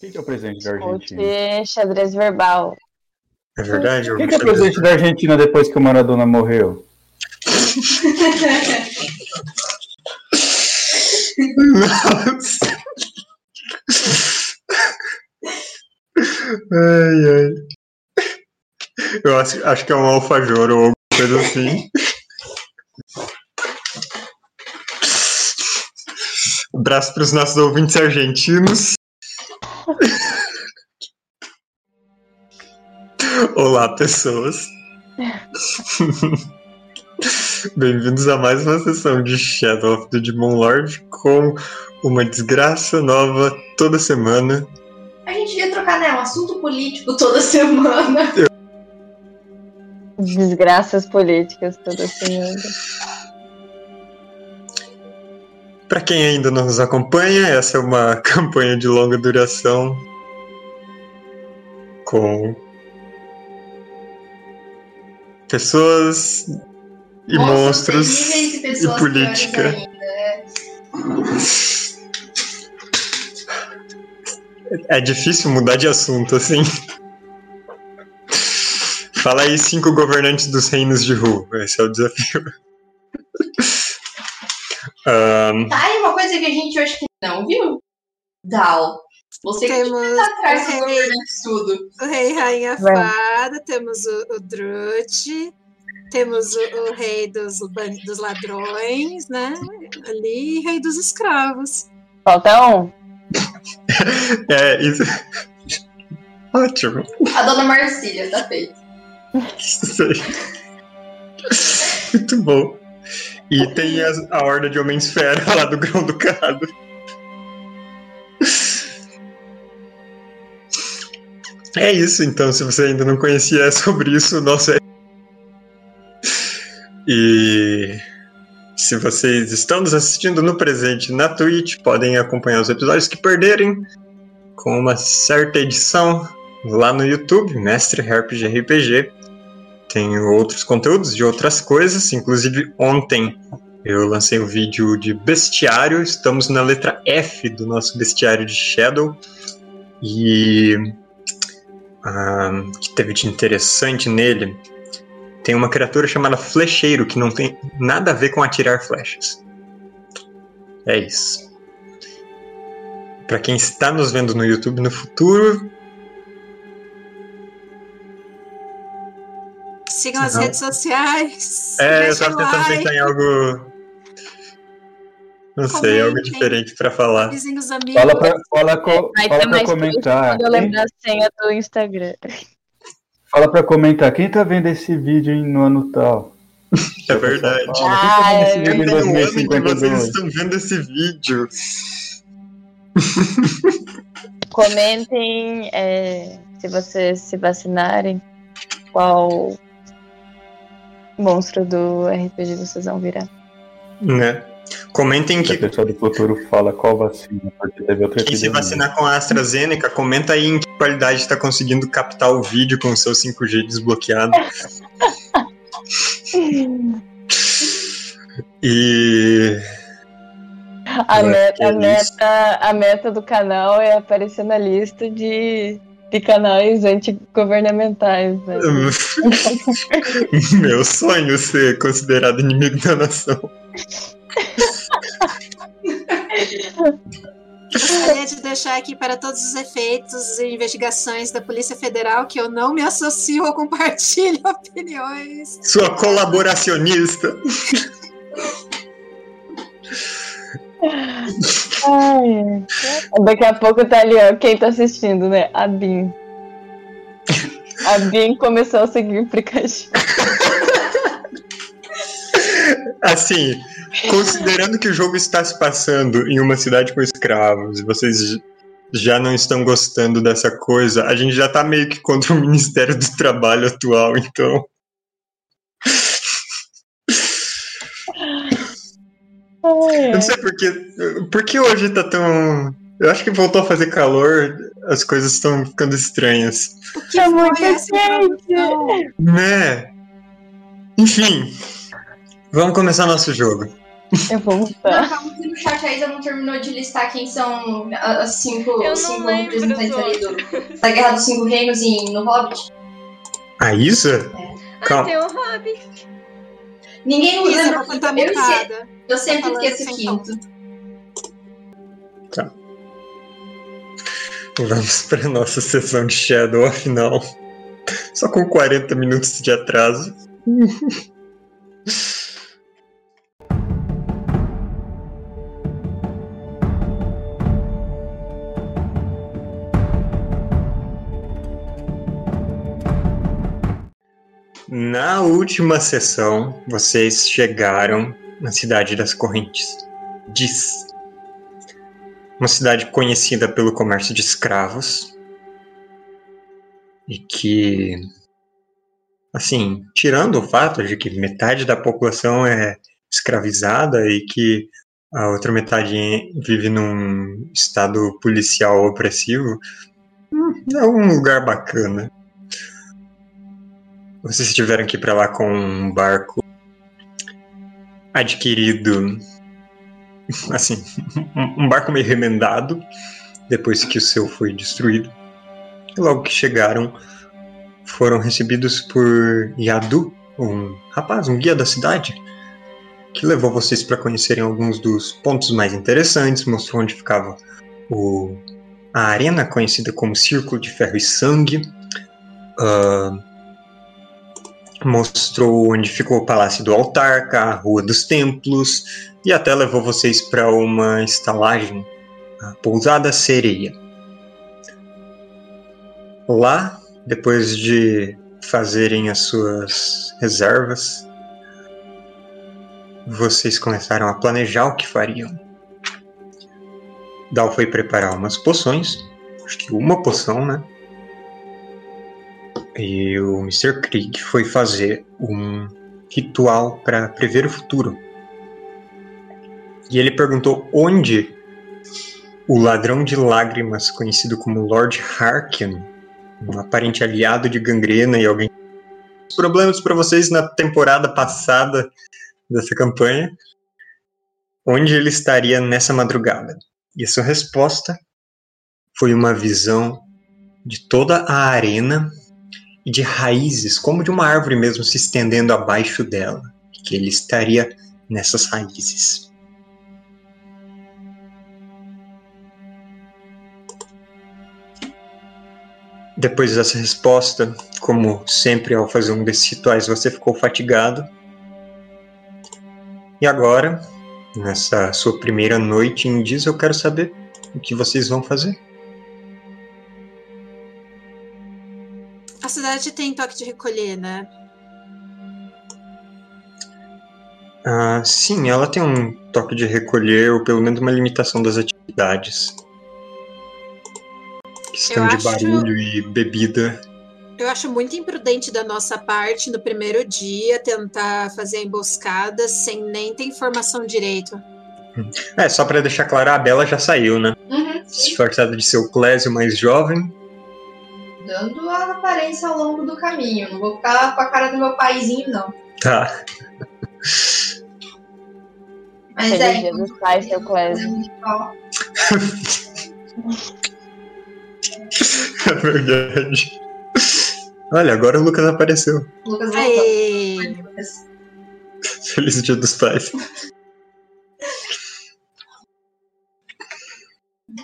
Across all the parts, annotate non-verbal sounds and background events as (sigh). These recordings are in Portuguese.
Quem que é o presidente da Argentina? Discute xadrez verbal. É verdade? Quem que é o presidente da Argentina depois que o Maradona morreu? Nossa. (laughs) Ai, ai. Eu acho, acho que é um alfajor ou alguma coisa assim. Abraço para os nossos ouvintes argentinos. Olá, pessoas. Bem-vindos a mais uma sessão de Shadow of the Demon Lord com uma desgraça nova toda semana. A gente devia trocar, né? Um assunto político toda semana. Desgraças políticas toda semana. Para quem ainda não nos acompanha, essa é uma (laughs) campanha de longa duração com pessoas e monstros, terríveis e pessoas e política. ainda. É difícil mudar de assunto assim. Fala aí cinco governantes dos reinos de Ru. Esse é o desafio. Ahn, Tá aí uma coisa que a gente acho que não viu? Dal. Você que Temos tá atrás do o rei, governante tudo. o rei Rainha Vai. Fada, temos o, o Drute, temos o, o rei dos, dos ladrões, né? Ali, e rei dos escravos. Falta um. (laughs) é isso. (laughs) Ótimo. A dona Marcília, tá feito. Isso aí. Muito bom. E tem as- a horda de Homem-Esfera lá do grão do Cado. É isso, então, se você ainda não conhecia sobre isso, o nosso é. E se vocês estão nos assistindo no presente na Twitch, podem acompanhar os episódios que perderem com uma certa edição lá no YouTube, Mestre RPG RPG. Tem outros conteúdos de outras coisas, inclusive ontem eu lancei um vídeo de bestiário, estamos na letra F do nosso bestiário de Shadow. E ah, o que teve de interessante nele tem uma criatura chamada Flecheiro que não tem nada a ver com atirar flechas. É isso. Para quem está nos vendo no YouTube no futuro, Sigam as Não. redes sociais. É, eu tava tentando like, pensar em algo. Não sei, Comentem. algo diferente pra falar. os amigos. Fala pra, fala co- Vai fala pra comentar. Quando eu lembrar a senha do Instagram. fala pra comentar. Quem tá vendo esse vídeo no ano tal? É verdade. Quem tá vendo esse Ah, vídeo Tem um ano em que 2052? vocês estão vendo esse vídeo. (laughs) (laughs) Comentem é, se vocês se vacinarem, qual monstro do RPG vocês vão virar. Né? Comentem Se a que. pessoa do futuro fala qual vacina, porque teve outra Quem se vacinar com a AstraZeneca, comenta aí em que qualidade está conseguindo captar o vídeo com o seu 5G desbloqueado. (laughs) E. A meta, é a, isso. meta, a meta do canal é aparecer na lista de, de canais antigovernamentais. Né? (laughs) Meu sonho ser considerado inimigo da nação. Gostaria de deixar aqui para todos os efeitos e investigações da Polícia Federal que eu não me associo ou compartilho (laughs) opiniões. Sua colaboracionista. (laughs) Ai, daqui a pouco tá ali, ó, quem tá assistindo, né? A Bin. A Bin começou a seguir o aplicativo. Assim, considerando que o jogo está se passando em uma cidade com escravos vocês já não estão gostando dessa coisa, a gente já tá meio que contra o Ministério do Trabalho atual, então. Eu não sei porque. Por que hoje tá tão. Eu acho que voltou a fazer calor, as coisas estão ficando estranhas. O que Tá foi muito introdução? Né? Enfim. Vamos começar nosso jogo. Eu vou Não, lutar. calma que no chat a Isa não terminou de listar quem são as cinco, Eu cinco representantes ali do, da Guerra dos Cinco Reinos em, no Hobbit. A Isa? Ah, Calma. tem o Hobbit. Ninguém lembra. você tá Eu, eu sempre Tá esqueço o quinto. Vamos para nossa sessão de Shadow, afinal. Só com 40 minutos de atraso. (laughs) Na última sessão, vocês chegaram na cidade das correntes. Diz. Uma cidade conhecida pelo comércio de escravos. E que. Assim, tirando o fato de que metade da população é escravizada e que a outra metade vive num estado policial opressivo, hum, é um lugar bacana. Vocês tiveram que ir pra lá com um barco adquirido, assim, um barco meio remendado, depois que o seu foi destruído. E logo que chegaram, foram recebidos por Yadu, um rapaz, um guia da cidade, que levou vocês para conhecerem alguns dos pontos mais interessantes, mostrou onde ficava o, a arena conhecida como Círculo de Ferro e Sangue, ah, mostrou onde ficou o Palácio do Altarca, a Rua dos Templos, e até levou vocês para uma estalagem, a Pousada Sereia. Lá, depois de fazerem as suas reservas, vocês começaram a planejar o que fariam. Dal foi preparar umas poções, acho que uma poção, né? E o Mr. Krieg foi fazer um ritual para prever o futuro. E ele perguntou onde o ladrão de lágrimas, conhecido como Lord Harkin, um aparente aliado de gangrena e alguém. Problemas para vocês na temporada passada dessa campanha, onde ele estaria nessa madrugada. E a sua resposta foi uma visão de toda a arena de raízes, como de uma árvore mesmo se estendendo abaixo dela, que ele estaria nessas raízes. Depois dessa resposta, como sempre ao fazer um desses rituais, você ficou fatigado. E agora, nessa sua primeira noite em Diz, eu quero saber o que vocês vão fazer. Cidade tem toque de recolher, né? Ah, sim, ela tem um toque de recolher, ou pelo menos uma limitação das atividades. Questão Eu de acho- barulho e bebida. Eu acho muito imprudente da nossa parte, no primeiro dia, tentar fazer a emboscada sem nem ter informação direito. É, só pra deixar claro, a Bela já saiu, né? Uhum. Disfarçada de ser o Clésio mais jovem. Dando a aparência ao longo do caminho. Não vou ficar com a cara do meu paizinho, não. Tá. Mas Feliz é. dia dos pais, seu Clésio. É verdade. Olha, agora o Lucas apareceu. Lucas voltou. Feliz Dia dos Pais.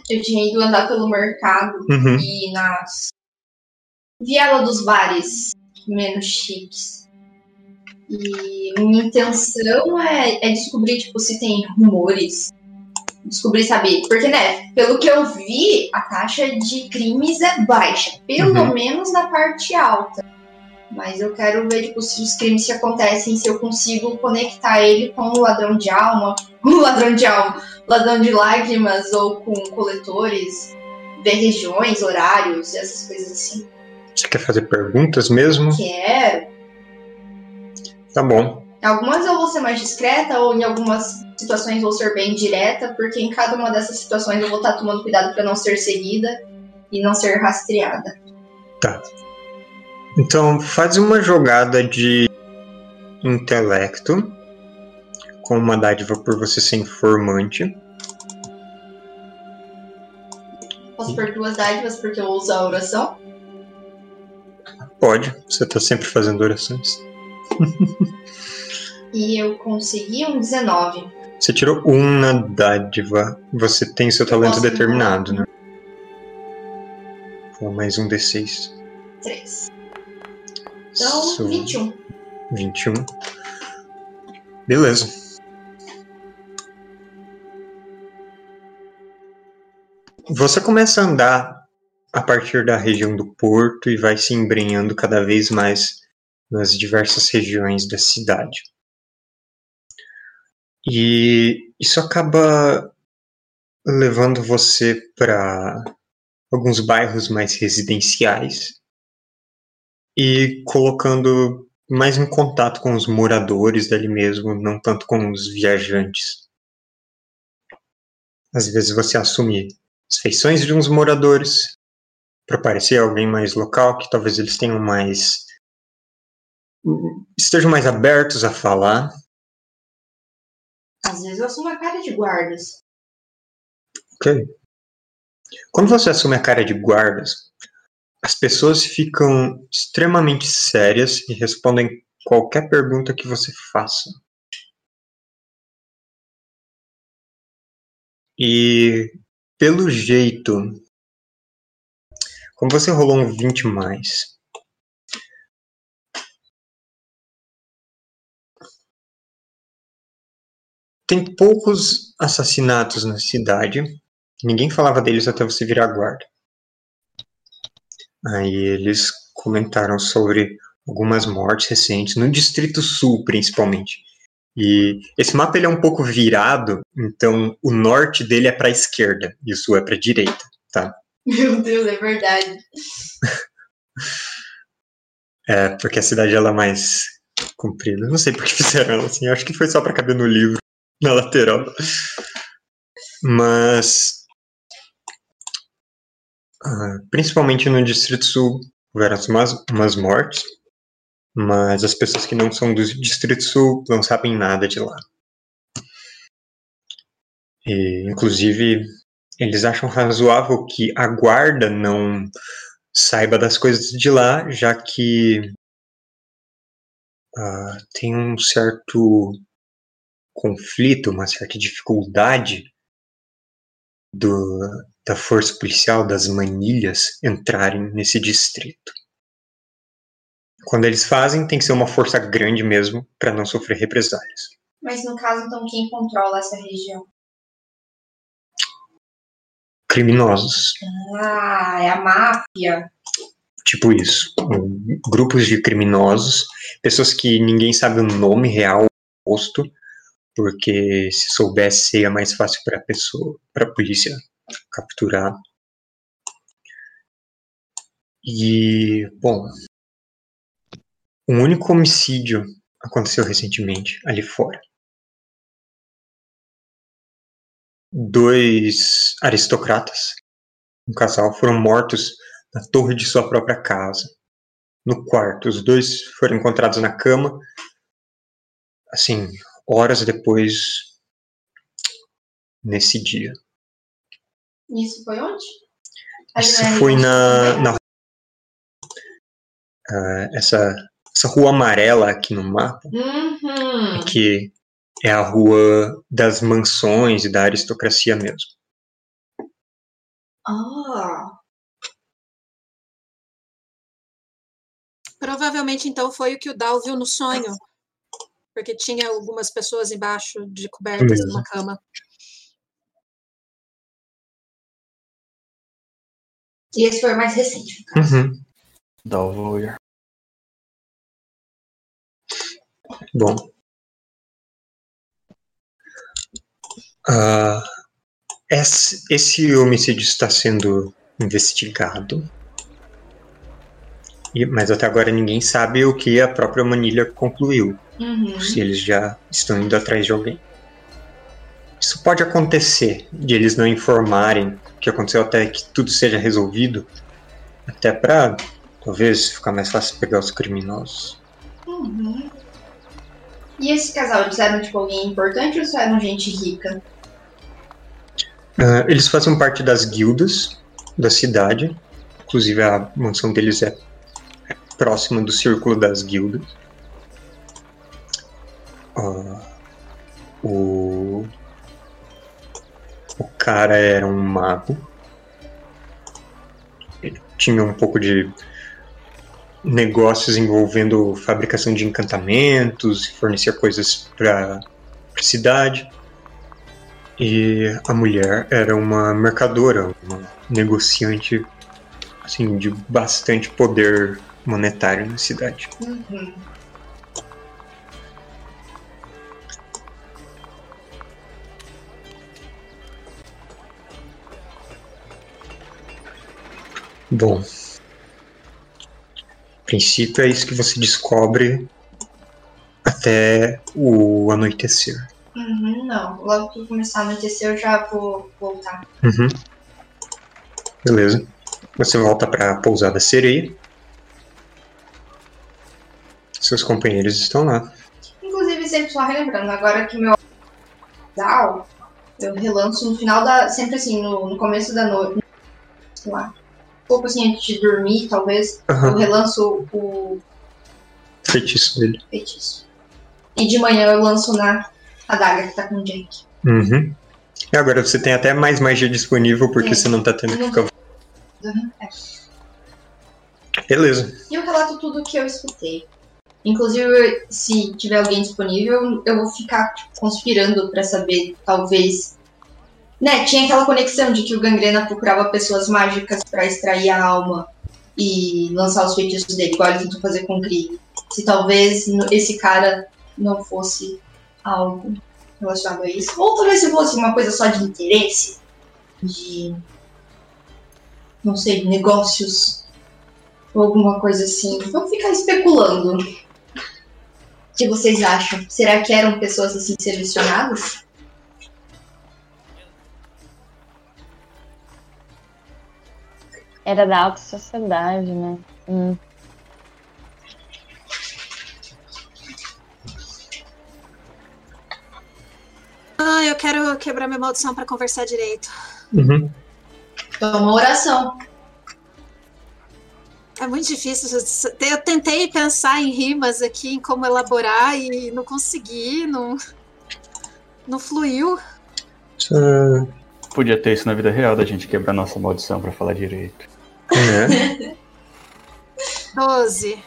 Eu tinha ido andar pelo mercado Uhum. e nas viela dos bares menos chiques. E minha intenção é, é descobrir, tipo, se tem rumores. Descobrir, saber. Porque, né, pelo que eu vi, a taxa de crimes é baixa. Pelo Uhum. menos na parte alta. Mas eu quero ver, tipo, se os crimes que acontecem, se eu consigo conectar ele com o ladrão de alma. (laughs) O ladrão de alma. Ladrão de lágrimas ou com coletores. Ver regiões, horários, essas coisas assim. Você quer fazer perguntas mesmo? Quero. Tá bom. Em algumas eu vou ser mais discreta, ou em algumas situações vou ser bem direta, porque em cada uma dessas situações eu vou estar tomando cuidado para não ser seguida e não ser rastreada. Então, faz uma jogada de intelecto com uma dádiva por você ser informante. Posso pôr duas dádivas porque eu uso a oração? Pode, você tá sempre fazendo orações. E eu consegui um 19. Você tirou um na dádiva. Você tem seu talento determinado, né? Vou mais um D6. 3. Então, Su- 21. 21. Beleza. Você começa a andar a partir da região do porto e vai se embrenhando cada vez mais nas diversas regiões da cidade. E isso acaba levando você para alguns bairros mais residenciais e colocando mais em contato com os moradores dali mesmo, não tanto com os viajantes. Às vezes você assume as feições de uns moradores para parecer alguém mais local, que talvez eles tenham mais estejam mais abertos a falar. Às vezes eu assumo a cara de guardas. Ok. Quando você assume a cara de guardas, as pessoas ficam extremamente sérias e respondem qualquer pergunta que você faça. E pelo jeito, como você rolou um 20 mais, tem poucos assassinatos na cidade. Ninguém falava deles até você virar guarda. Aí eles comentaram sobre algumas mortes recentes, no Distrito Sul principalmente. E esse mapa ele é um pouco virado, então o norte dele é para a esquerda e o sul é para a direita, tá? Meu Deus, é verdade. (laughs) É, porque a cidade ela é mais comprida. Não sei por que fizeram ela assim, acho que foi só para caber no livro, na lateral. Mas ah, principalmente no Distrito Sul houveram umas, umas mortes, mas as pessoas que não são do Distrito Sul não sabem nada de lá. E, inclusive, eles acham razoável que a guarda não saiba das coisas de lá, já que ah, tem um certo conflito, uma certa dificuldade do, da força policial das manilhas entrarem nesse distrito. Quando eles fazem, tem que ser uma força grande mesmo para não sofrer represálias. Mas no caso, então, quem controla essa região? Criminosos, Ah, é a máfia. tipo isso, grupos de criminosos, pessoas que ninguém sabe o nome real, o rosto, porque se soubesse seria mais fácil para a pessoa, para a polícia capturar. E, bom, um único homicídio aconteceu recentemente ali fora. Dois aristocratas, um casal, foram mortos na torre de sua própria casa, no quarto. Os dois foram encontrados na cama, assim, horas depois, nesse dia. Isso foi onde? Isso foi na, na ah, essa, essa rua amarela aqui no mapa, Uhum. que é a rua das mansões e da aristocracia mesmo. Ah, Provavelmente, então, foi o que o Dal viu no sonho. Porque tinha algumas pessoas embaixo de cobertas numa cama. e esse foi o mais recente, no caso. Uhum. Dalvoyer. Bom. Ah, esse, esse homicídio está sendo investigado. E- mas até agora ninguém sabe o que a própria Manilha concluiu. Uhum. Se eles já estão indo atrás de alguém. Isso pode acontecer, de eles não informarem o que aconteceu até que tudo seja resolvido. Até pra talvez ficar mais fácil pegar os criminosos. Uhum. E esse casal, eles eram tipo alguém importante ou só eram gente rica? Ah, eles fazem parte das guildas da cidade. Inclusive a mansão deles é próxima do círculo das guildas. Ah, o o cara era um mago. Ele tinha um pouco de negócios envolvendo fabricação de encantamentos, fornecia coisas para a cidade. E a mulher era uma mercadora, uma negociante assim de bastante poder monetário na cidade. Uhum. Bom, a princípio é isso que você descobre até o anoitecer. Uhum, não. Logo que começar a anoitecer, eu já vou voltar. Uhum. Beleza. Você volta para a pousada sereia. Seus companheiros estão lá. Inclusive, sempre só relembrando, agora que meu casal, eu relanço no final da. Sempre assim, no, no começo da noite. Sei lá. Um pouco assim antes de dormir, talvez. Eu Aham. relanço o Feitiço dele. feitiço. E de manhã eu lanço na adaga que tá com o Jake. Uhum. E agora você tem até mais magia disponível porque você não tá tendo que ficar. Uhum, é. Beleza. E eu relato tudo o que eu escutei. Inclusive, se tiver alguém disponível, eu vou ficar tipo, conspirando pra saber, talvez. Né, tinha aquela conexão de que o Gangrena procurava pessoas mágicas pra extrair a alma e lançar os feitiços dele, igual ele tentou fazer com o Krieg. Se talvez esse cara não fosse algo relacionado a isso. Ou talvez se fosse uma coisa só de interesse, de. não sei, negócios ou alguma coisa assim. Vamos ficar especulando. O que vocês acham? Será que eram pessoas assim selecionadas? Era da alta sociedade, né? Hum. Ah, eu quero quebrar minha maldição pra conversar direito. Uhum. Então, uma oração. É muito difícil. Eu tentei pensar em rimas aqui, em como elaborar e não consegui, não, não fluiu. Ah, Podia ter isso na vida real, da gente quebrar nossa maldição pra falar direito. é. (laughs) 12.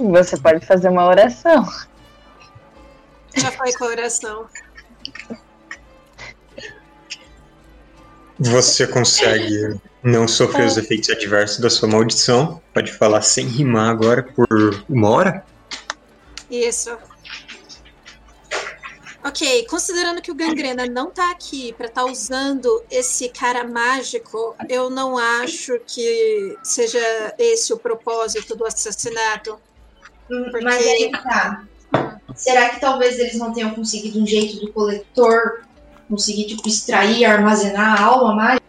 Você pode fazer uma oração. Já foi com a oração. Você consegue não sofrer os efeitos adversos da sua maldição. Pode falar sem rimar agora por uma hora. Isso. Ok, considerando que o Gangrena não tá aqui pra estar usando esse cara mágico, eu não acho que seja esse o propósito do assassinato. Porque- Mas aí tá. Será que talvez eles não tenham conseguido um jeito do coletor conseguir, tipo, extrair, armazenar a alma mágica?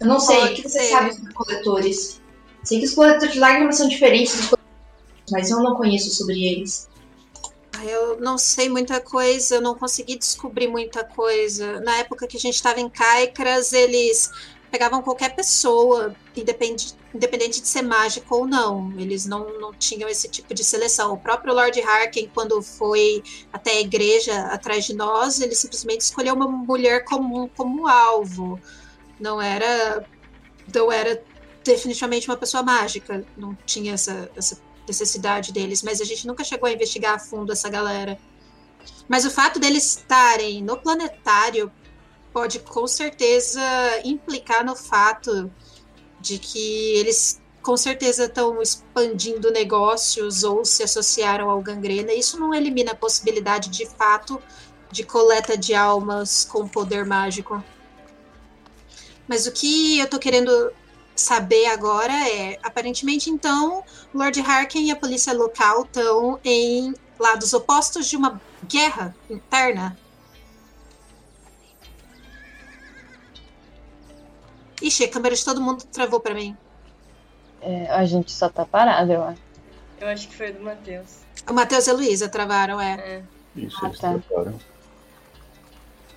Eu não sei. Pode o que você ser. sabe sobre coletores? Sei que os coletores de lágrimas são diferentes dos coletores, mas eu não conheço sobre eles. Ah, Eu não sei muita coisa, eu não consegui descobrir muita coisa. Na época que a gente estava em Caicras, eles pegavam qualquer pessoa, independente, independente de ser mágico ou não. Eles não, não tinham esse tipo de seleção. O próprio Lord Harkin, quando foi até a igreja atrás de nós, ele simplesmente escolheu uma mulher comum como alvo. Não era, não era definitivamente uma pessoa mágica. Não tinha essa, essa necessidade deles, mas a gente nunca chegou a investigar a fundo essa galera. Mas o fato deles estarem no planetário pode com certeza implicar no fato de que eles com certeza estão expandindo negócios ou se associaram ao gangrena. Isso não elimina a possibilidade de fato de coleta de almas com poder mágico. Mas o que eu tô querendo saber agora é, aparentemente então, Lord Harkin e a polícia local estão em lados opostos de uma guerra interna. Ixi, a câmera de todo mundo travou pra mim. É, a gente só tá parado, eu acho. Eu acho que foi do Matheus. O Matheus e a Luísa travaram, é. É. Isso, Ah, eles tá. trocaram.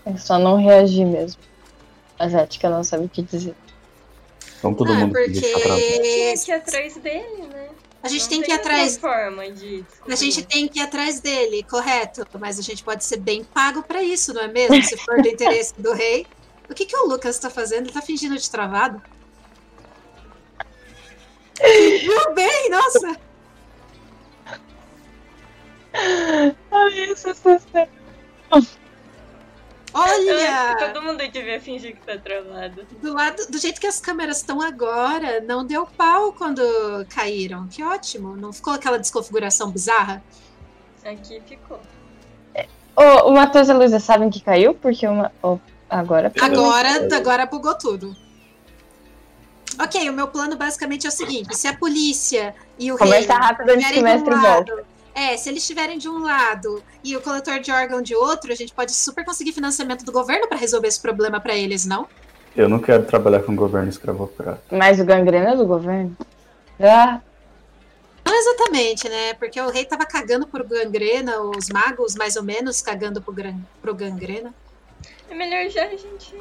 É só não reagir mesmo. A Jética não sabe o que dizer. Então todo Ah, mundo porque que fica travado. Tinha que ir atrás dele, né? a gente Não tem que ir atrás. forma de. A gente tem que ir atrás dele, correto. Mas a gente pode ser bem pago pra isso, não é mesmo? Se for do interesse do rei. O que, que o Lucas tá fazendo? Ele tá fingindo de travado? Fingiu bem, nossa! Ai, essa sensação. Eu acho Olha! todo mundo devia fingir que tá travado. Do, lado, do jeito que as câmeras estão agora, não deu pau quando caíram. Que ótimo. Não ficou aquela desconfiguração bizarra? Aqui ficou. Ô, o Matheus e a Luísa sabem que caiu? Porque uma. Agora. Agora, agora bugou tudo. Ok, o meu plano basicamente é o seguinte: se a polícia e o rei Conversa rápida antes que o estiverem de mestre um volta. lado, é, se eles estiverem de um lado e o coletor de órgão de outro, a gente pode super conseguir financiamento do governo para resolver esse problema para eles, não? Eu não quero trabalhar com o governo escravocrata. Mas o gangrena é do governo? Já. Não exatamente, né? Porque o rei tava cagando por gangrena, os magos mais ou menos cagando pro, gran... pro gangrena. É melhor já a gente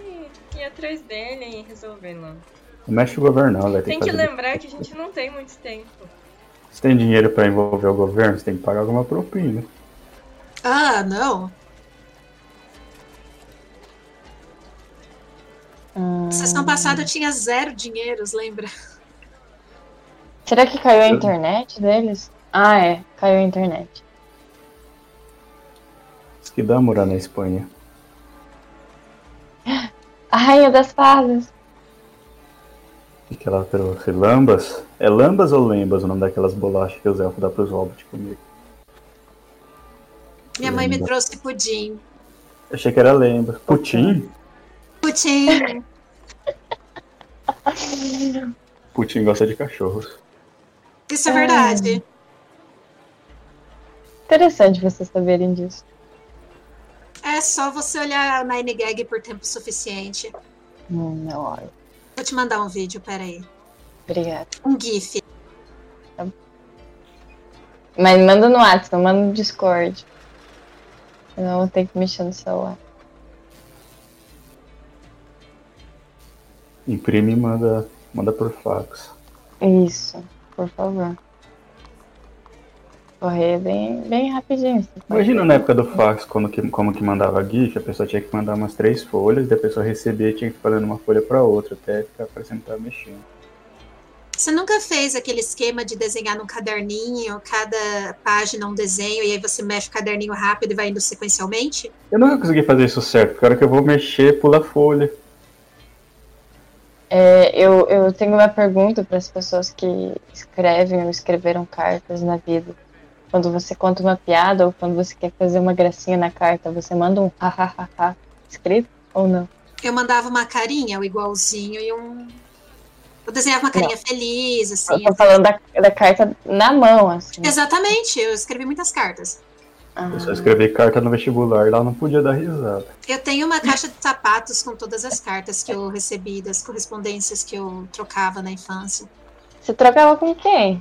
ir atrás dele e resolver, não. Não mexe o governo, não, vai ter Tem que que lembrar que a gente não tem muito tempo. Se tem dinheiro pra envolver o governo, você tem que pagar alguma propina. Ah, não. Hum, Sessão passada eu tinha zero dinheiros, lembra? Será que caiu a internet deles? Ah, é. Caiu a internet. Isso que dá morar na Espanha. A rainha das fadas. E que ela trouxe lambas. É lambas ou lembas o nome daquelas bolachas que os elfos dão pros hobbits comer? Minha mãe me trouxe pudim. Eu achei que era lembas. Putim? Pudim. Putim gosta de cachorros. Isso é verdade. Interessante vocês saberem disso. É só você olhar a Nine Gag por tempo suficiente. Hum, não, olha. Vou te mandar um vídeo, peraí. Obrigada. Um GIF. Mas manda no WhatsApp, não manda no Discord. Senão eu vou ter que mexer no celular. Imprime e manda, manda por fax. Isso, por favor. Correr bem, bem rapidinho. Imagina na época do fax, quando que, como que mandava GIF, a pessoa tinha que mandar umas três folhas, e a pessoa recebia e tinha que ficar dando uma folha pra outra, até ficar parecendo que tava mexendo. Você nunca fez aquele esquema de desenhar num caderninho, cada página um desenho, e aí você mexe o caderninho rápido e vai indo sequencialmente? Eu nunca consegui fazer isso certo, porque a hora que eu vou mexer, pula a folha. É, eu, eu tenho uma pergunta para as pessoas que escrevem ou escreveram cartas na vida. Quando você conta uma piada ou quando você quer fazer uma gracinha na carta, você manda um hahaha escrito ou não? Eu mandava uma carinha, o igualzinho, e um. Eu desenhava uma carinha feliz, Eu assim. tô falando da, da carta na mão, assim. Exatamente, eu escrevi muitas cartas. Ah, Eu só escrevi carta no vestibular, lá não podia dar risada. Eu tenho uma caixa de sapatos com todas as cartas que eu recebi, das correspondências que eu trocava na infância. Você trocava com quem?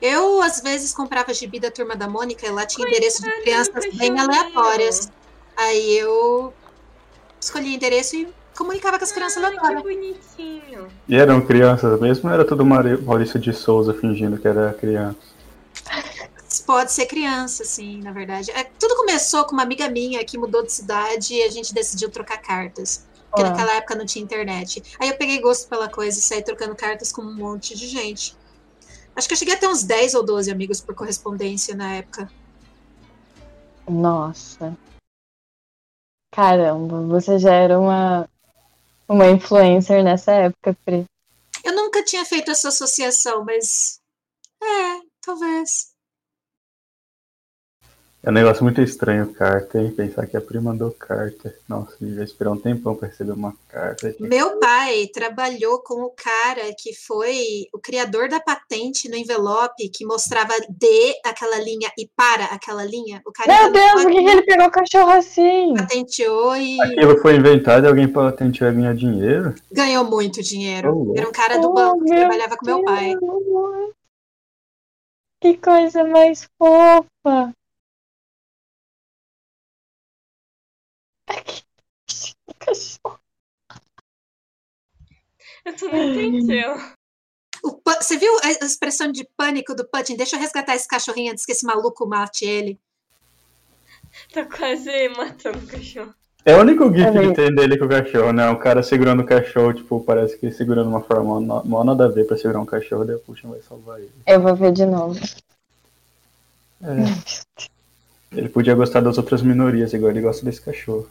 Eu, às vezes, comprava gibi da Turma da Mônica e lá tinha endereço de crianças bem aleatórias. Aí eu escolhi endereço e comunicava com as crianças Ai, que aleatórias. bonitinho. E eram crianças mesmo ou era tudo Maurício de Souza fingindo que era criança? Pode ser criança, sim, na verdade. É, tudo começou com uma amiga minha que mudou de cidade e a gente decidiu trocar cartas. Porque Ah. naquela época não tinha internet. Aí eu peguei gosto pela coisa e saí trocando cartas com um monte de gente. Acho que eu cheguei a ter uns 10 ou 12 amigos por correspondência na época. Nossa. Caramba, você já era uma, uma influencer nessa época, Pri. Eu nunca tinha feito essa associação, mas. É, talvez. É um negócio muito estranho carta, hein? Pensar que a prima mandou carta. Nossa, devia esperar um tempão pra receber uma carta. Meu pai trabalhou com o cara que foi o criador da patente no envelope que mostrava de aquela linha e para aquela linha. O cara Meu Deus, por que, ele pegou o cachorro assim? patenteou e Aquilo foi inventado e alguém patenteou e ganhar dinheiro? ganhou muito dinheiro. Oh, Era um cara do Oh, banco que trabalhava com meu pai. Deus. Que coisa mais fofa. Cachorro. Eu tô não entendendo. O Pu- você viu a expressão de pânico do Putin? Deixa eu resgatar esse cachorrinho antes que esse maluco mate ele. Tá quase matando o cachorro. É o único gif que tem dele com o cachorro, né? O cara segurando o cachorro, tipo, parece que segurando uma forma mó mó nada a ver pra segurar um cachorro, daí o Puxa vai salvar ele. Eu vou ver de novo. É. Ele podia gostar das outras minorias, igual ele gosta desse cachorro.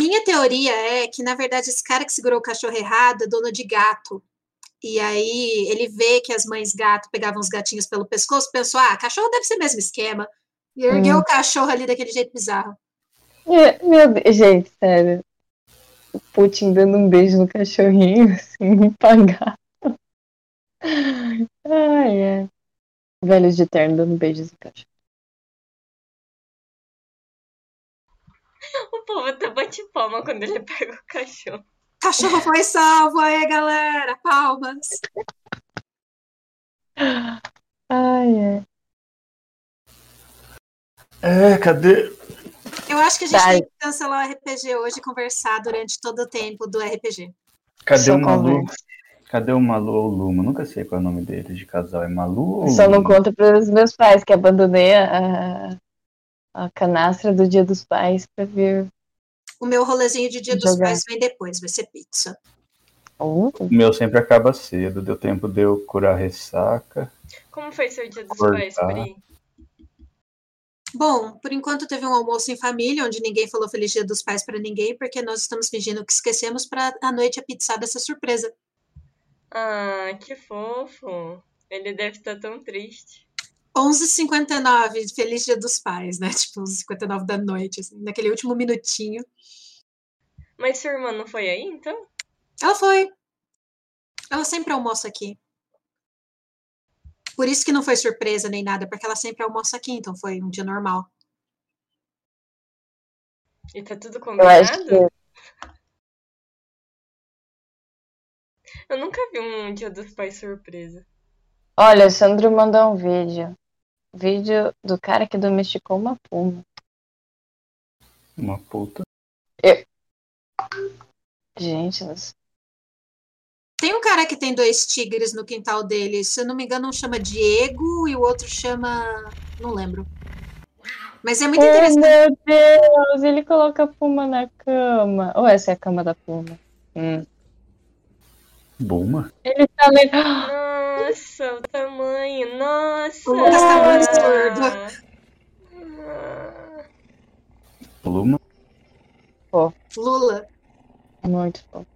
Minha teoria é que, na verdade, esse cara que segurou o cachorro errado é dono de gato. E aí ele vê que as mães gato pegavam os gatinhos pelo pescoço, pensou, ah, cachorro deve ser o mesmo esquema. E ergueu Hum. o cachorro ali daquele jeito bizarro. Meu meu Deus, gente, sério. O Putin dando um beijo no cachorrinho, (laughs) assim, pagar. Ai, é. Velhos de terno dando beijos no cachorro. (laughs) O povo até bate palma quando ele pega o cachorro. Cachorro foi salvo aí, galera! Palmas! Ai, é. É, cadê? Eu acho que a gente tem que cancelar o RPG hoje e conversar durante todo o tempo do RPG. Cadê Só o Malu? conversa. Cadê o Malu ou Luma? Nunca sei qual é o nome deles de casal. É Malu ou Só não conta para os meus pais que abandonei a, a canastra do Dia dos Pais para vir. O meu rolezinho de Dia dos Jogar. Pais vem depois, vai ser pizza. O meu sempre acaba cedo. Deu tempo de eu curar a ressaca. Como foi seu dia dos Cortar. pais, Pri? Bom, por enquanto teve um almoço em família, onde ninguém falou Feliz Dia dos Pais para ninguém, porque nós estamos fingindo que esquecemos para a noite a pizzada ser surpresa. Ah, que fofo. Ele deve estar tão triste. 11h59, Feliz Dia dos Pais, né? (laughs) Tipo, 11h59 da noite, assim, naquele último minutinho. Mas sua irmã não foi aí, então? Ela foi. Ela sempre almoça aqui. Por isso que não foi surpresa nem nada, porque ela sempre almoça aqui, então foi um dia normal. E tá tudo eu acho combinado? que Eu nunca vi um dia dos pais surpresa. Olha, o Sandro mandou um vídeo. Vídeo do cara que domesticou uma puma. Uma puta. Gente, nossa. Tem um cara que tem dois tigres no quintal dele, se eu não me engano, um chama Diego e o outro chama. Não lembro. Mas é muito Oh, interessante. meu Deus, ele coloca a puma na cama. Ou essa é a cama da puma? Hum. Buma? Ele tá legal. Nossa, o tamanho. Nossa! O Lucas tá muito absurdo. Ah, Luma? Lula. Muito fofo.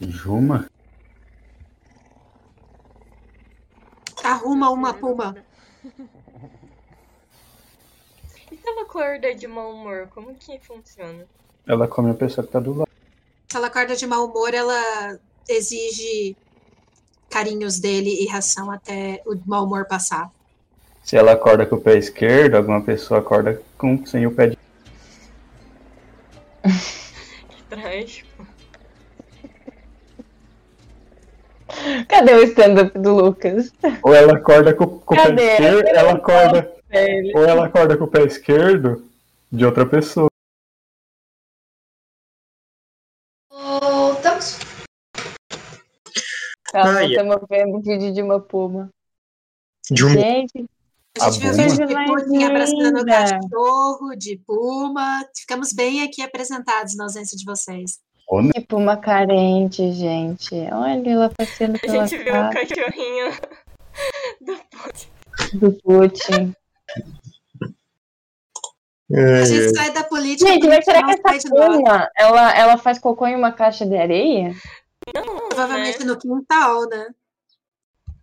Juma? Arruma uma puma. (laughs) E se ela acorda de mau humor, como que funciona? Ela come a pessoa que tá do lado. Se ela acorda de mau humor, ela exige carinhos dele e ração até o mau humor passar. Se ela acorda com o pé esquerdo, alguma pessoa acorda com, sem o pé de. Que trágico. (laughs) Cadê o stand-up do Lucas? Ou ela acorda com, com o pé Cadê? esquerdo, ela acorda. Ou ela acorda com o pé esquerdo de outra pessoa. Voltamos. Calma, yeah. estamos vendo um vídeo de uma puma. De um Gente, A gente A viu vídeo de abraçando o cachorro, de puma. Ficamos bem aqui apresentados na ausência de vocês. que puma carente, gente. Olha ela passeando A pela gente viu o cachorrinho (laughs) do Putin. do Putin. É, A gente sai da política. Gente, mas será que essa puma, ela, ela faz cocô em uma caixa de areia? Não, Provavelmente né? no quintal, né?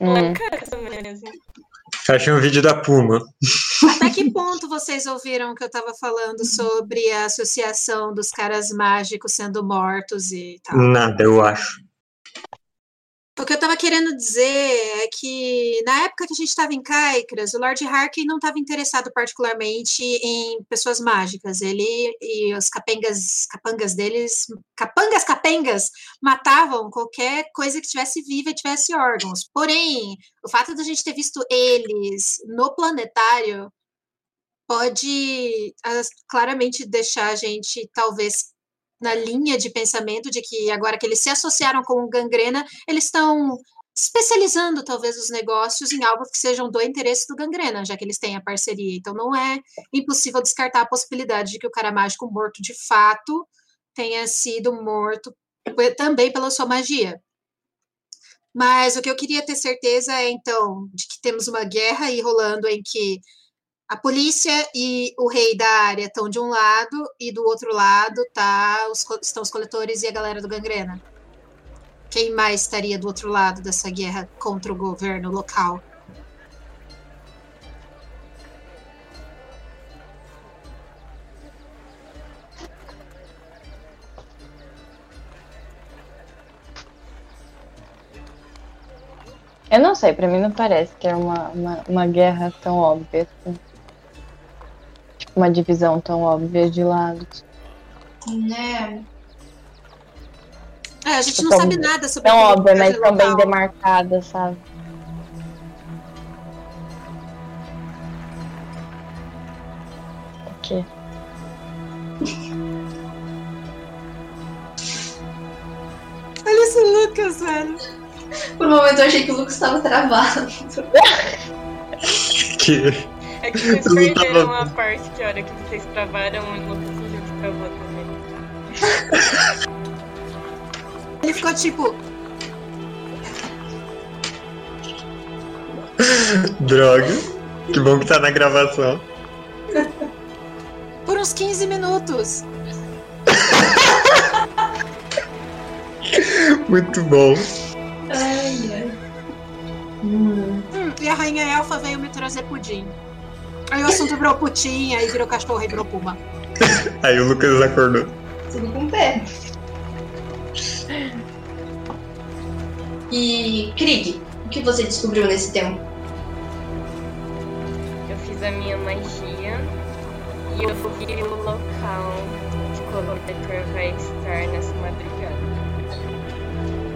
Lá em Hum. casa mesmo. Achei um vídeo da Puma. Até que ponto vocês ouviram que eu estava falando sobre a associação dos caras mágicos sendo mortos e tal? Nada, eu acho. O que eu estava querendo dizer é que na época que a gente estava em Caicras, o Lord Harkin não estava interessado particularmente em pessoas mágicas. Ele e os capengas, capangas deles, capangas, capengas, matavam qualquer coisa que tivesse viva e tivesse órgãos. Porém, o fato de a gente ter visto eles no planetário pode ah, claramente deixar a gente talvez na linha de pensamento de que agora que eles se associaram com o Gangrena, eles estão especializando talvez os negócios em algo que sejam do interesse do Gangrena, já que eles têm a parceria. Então não é impossível descartar a possibilidade de que o cara mágico morto de fato tenha sido morto também pela sua magia. Mas o que eu queria ter certeza é então de que temos uma guerra aí rolando em que a polícia e o rei da área estão de um lado e do outro lado tá os, estão os coletores e a galera do Gangrena. Quem mais estaria do outro lado dessa guerra contra o governo local? Eu não sei, pra mim não parece que é uma, uma, uma guerra tão óbvia assim uma divisão tão óbvia de lados. Né? É, a gente não tão, sabe nada sobre Tão óbvia, mas tão bem demarcada, sabe? O quê? (laughs) Olha esse Lucas, velho. Por um momento eu achei que o Lucas estava travado. (laughs) que? É que vocês perderam a parte que a hora que vocês travaram, o Lucas fingiu que travou também. Ele ficou tipo. Droga. Que bom que tá na gravação. Por uns 15 minutos. Muito bom. Ai, ai. Hum, e a rainha elfa veio me trazer pudim. Aí o assunto virou putinha, aí virou cachorro e virou puma. (laughs) aí o Lucas acordou. Tudo com pé. E Krieg, o que você descobriu nesse tempo? Eu fiz a minha magia e eu vi o local que o coletor vai estar nessa madrugada.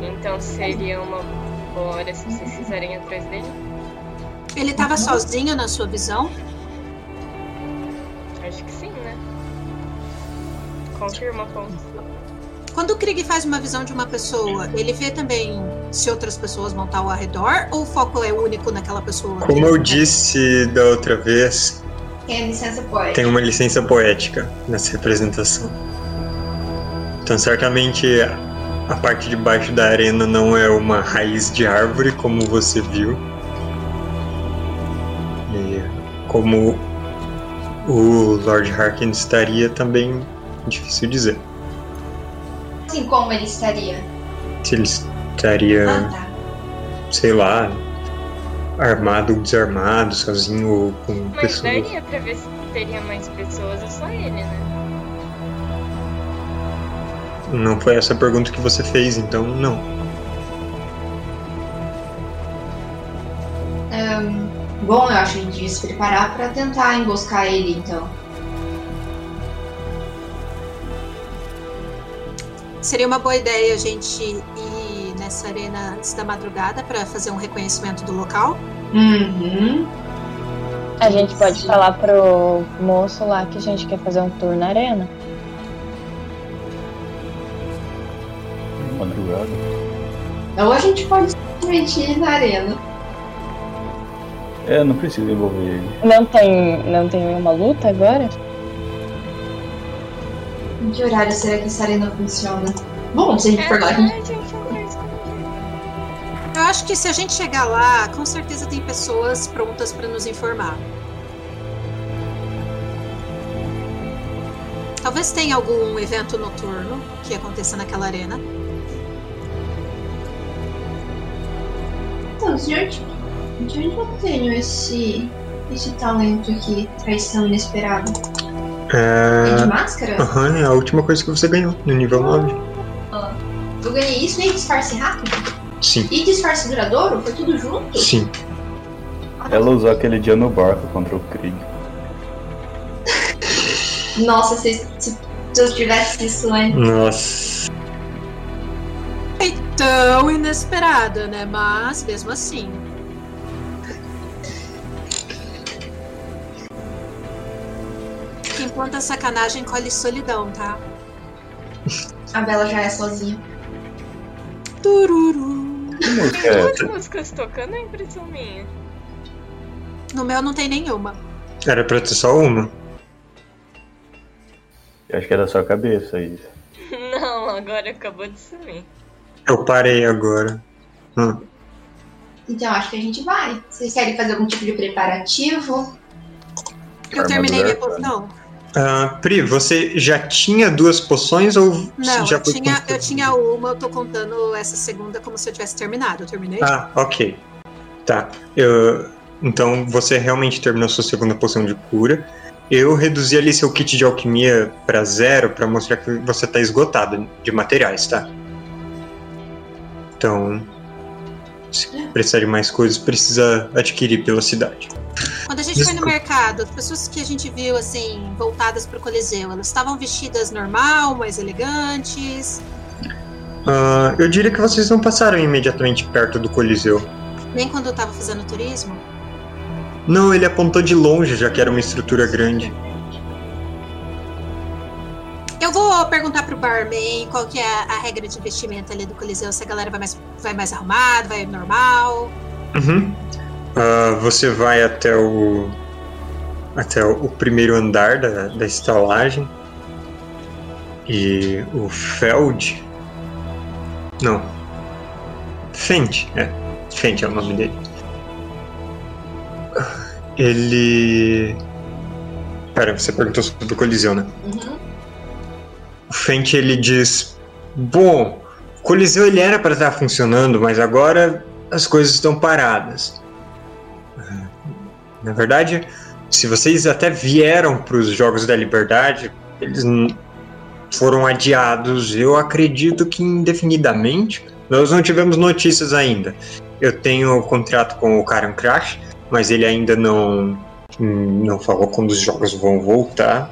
Então seria uma boa hora se vocês fizerem atrás dele. Ele estava sozinho na sua visão? Confirma, ponto. Quando o Krieg faz uma visão de uma pessoa, ele vê também se outras pessoas vão estar ao redor ou o foco é único naquela pessoa? Como eu disse da outra vez, tem licença poética. Tem uma licença poética nessa representação. Então, certamente, a parte de baixo da arena não é uma raiz de árvore, como você viu. E como o Lord Harkin estaria também Difícil dizer. Assim como ele estaria? Se ele estaria. Ah, tá. Sei lá. Armado ou desarmado, sozinho ou com Mas pessoas. Mas daria pra ver se teria mais pessoas ou só ele, né? Não foi essa a pergunta que você fez, então não. Um, bom, eu acho que a gente devia se preparar para tentar emboscar ele, então. Seria uma boa ideia a gente ir nessa arena antes da madrugada para fazer um reconhecimento do local? Uhum. A gente pode Sim. falar pro moço lá que a gente quer fazer um tour na arena. Madrugada. Ou a gente pode simplesmente ir na arena. É, não precisa envolver ele. Não tem, não tem nenhuma luta agora? Em que horário será que essa arena funciona? Bom, se a gente for lá. Eu acho que se a gente chegar lá, com certeza tem pessoas prontas para nos informar. Talvez tenha algum evento noturno que aconteça naquela arena. Então, senhor, de onde eu tenho esse, esse talento aqui, traição inesperada? É... é de máscara? Aham, uhum, é a última coisa que você ganhou no nível 9. Eu ganhei isso e disfarce rápido? Sim, E disfarce duradouro? Foi tudo junto? sim. Ela usou aquele dia no barco contra o Krieg. Nossa, se, se, se eu tivesse isso antes. Nossa. É tão inesperada, né? Mas mesmo assim. Quem planta sacanagem colhe solidão, tá? A Bela já é sozinha. Tururu. Que música Tem é duas essa? músicas tocando, é impressão minha. No meu não tem nenhuma. Era pra ter só uma. Eu acho que é da sua cabeça isso. (laughs) Não, agora acabou de sumir. Eu parei agora. Hum. Então acho que a gente vai. Vocês querem fazer algum tipo de preparativo? Eu terminei minha poção. Ah, Pri, você já tinha duas poções ou Não, já eu foi tinha, eu tinha uma, eu tô contando essa segunda como se eu tivesse terminado. Eu terminei? Ah, ok. Tá. Eu... Então você realmente terminou sua segunda poção de cura. Eu reduzi ali seu kit de alquimia pra zero pra mostrar que você tá esgotado de materiais, tá? Então, se precisar de mais coisas, precisa adquirir pela cidade. Quando a gente foi no Desculpa. mercado, as pessoas que a gente viu, assim, voltadas pro Coliseu, elas estavam vestidas normal, mais elegantes. Ah, eu diria que vocês não passaram imediatamente perto do Coliseu. Nem quando eu tava fazendo turismo. Não, ele apontou de longe, já que era uma estrutura grande. Eu vou perguntar pro barman qual que é a regra de vestimenta ali do Coliseu, se a galera vai mais, vai mais arrumada, vai normal. Uhum. Ah, você vai até o até o, o primeiro andar da, da estalagem e o Feld não Fent é Fent é o nome dele ele pera você perguntou sobre o Coliseu né Uhum. O Fent ele diz: Bom, o Coliseu ele era para estar funcionando, mas agora as coisas estão paradas. Na verdade, se vocês até vieram para os Jogos da Liberdade, eles foram adiados, eu acredito que indefinidamente. Nós não tivemos notícias ainda. Eu tenho contrato com o Karen Crash, mas ele ainda não não falou quando os jogos vão voltar.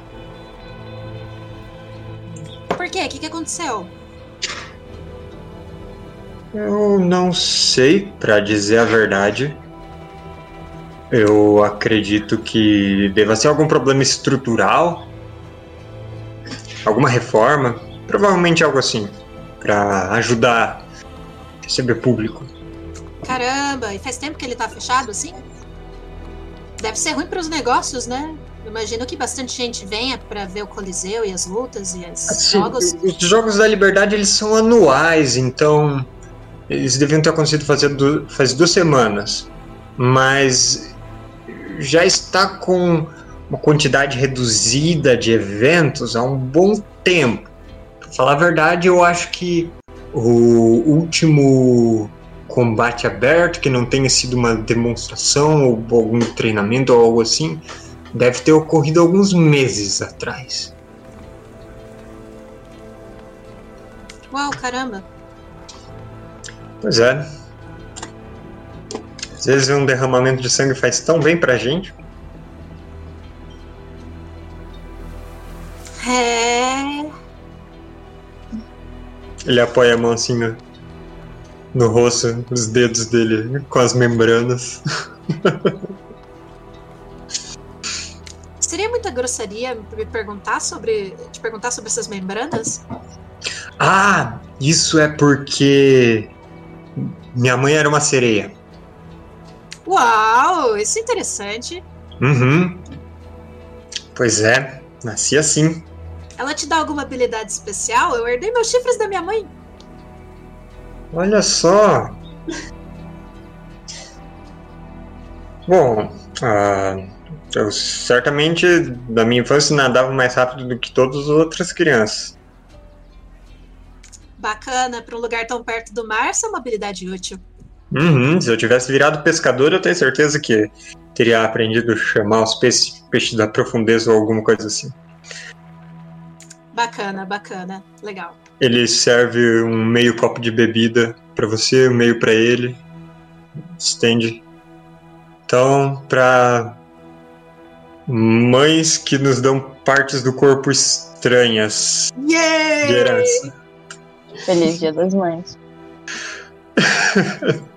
Que, que aconteceu? Eu não sei, pra dizer a verdade. Eu acredito que deva ser algum problema estrutural, alguma reforma, provavelmente algo assim, Pra ajudar a receber público. Caramba, e faz tempo que ele tá fechado assim? Deve ser ruim pros negócios, né? Eu Imagino que bastante gente venha pra ver o Coliseu e as lutas e os Assim, jogos. os Jogos da Liberdade eles são anuais, então eles deviam ter acontecido faz, du- faz duas semanas, mas já está com uma quantidade reduzida de eventos há um bom tempo. Pra falar a verdade, eu acho que o último combate aberto, que não tenha sido uma demonstração ou algum treinamento ou algo assim, deve ter ocorrido alguns meses atrás. Uau, caramba. Pois é. Às vezes um derramamento de sangue faz tão bem pra gente. É. Ele apoia a mão assim no, no rosto, os dedos dele com as membranas. (laughs) Seria muita grossaria me perguntar sobre. te perguntar sobre essas membranas? Ah, isso é porque minha mãe era uma sereia. Uau, isso é interessante. Uhum. Pois é, nasci assim. Ela te dá alguma habilidade especial? Eu herdei meus chifres da minha mãe. Olha só. (laughs) Bom, ah, eu certamente na minha infância nadava mais rápido do que todas as outras crianças. Bacana, pra um lugar tão perto do mar, essa é uma habilidade útil. Uhum, se eu tivesse virado pescador, eu tenho certeza que teria aprendido a chamar os peixes, peixes da profundeza ou alguma coisa assim. Bacana, bacana. Legal. Ele serve um meio copo de bebida pra você, um meio pra ele. Estende. Então, pra mães que nos dão partes do corpo estranhas Yay! de herança. Feliz Dia das Mães. (laughs)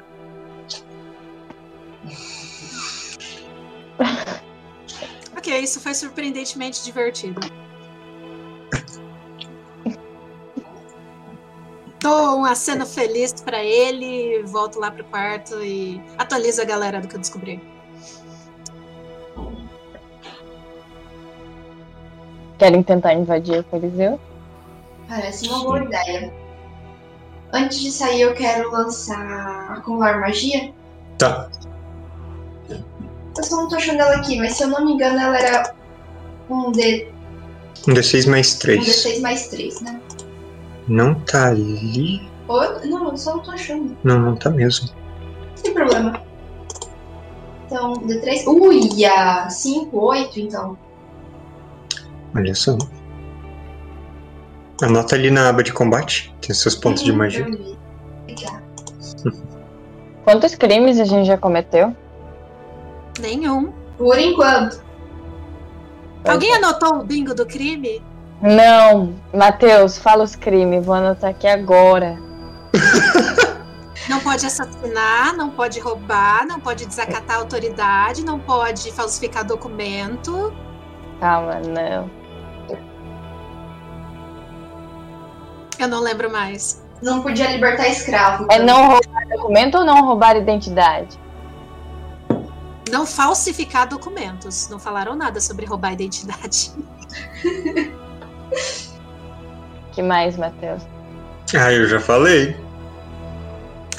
Ok, isso foi surpreendentemente divertido. Dou um aceno feliz pra ele, volto lá pro quarto e atualizo a galera do que eu descobri. Querem tentar invadir o Coliseu? Parece uma boa ideia. Antes de sair, eu quero lançar acumular magia. Tá. Eu só não tô achando ela aqui, mas se eu não me engano, ela era um, D, Um D6 mais um 3. D6 mais 3, né? Não tá ali? Ou, não, eu só não tô achando. Não, não tá mesmo. Sem problema. Então, D3. Uia! 5, 8, então. Olha só. Anota ali na aba de combate. Tem seus pontos de Uhum, magia. (laughs) Quantos crimes a gente já cometeu? Nenhum. Por enquanto. Alguém anotou o bingo do crime? Não, Matheus, fala os crimes. Vou anotar aqui agora. (laughs) Não pode assassinar, não pode roubar, não pode desacatar a autoridade, não pode falsificar documento. Calma, não. Eu não lembro mais. Não podia libertar escravo. É também. não roubar documento ou não roubar identidade? Não falsificar documentos. Não falaram nada sobre roubar identidade. (laughs) que mais, Matheus? Ah, eu já falei.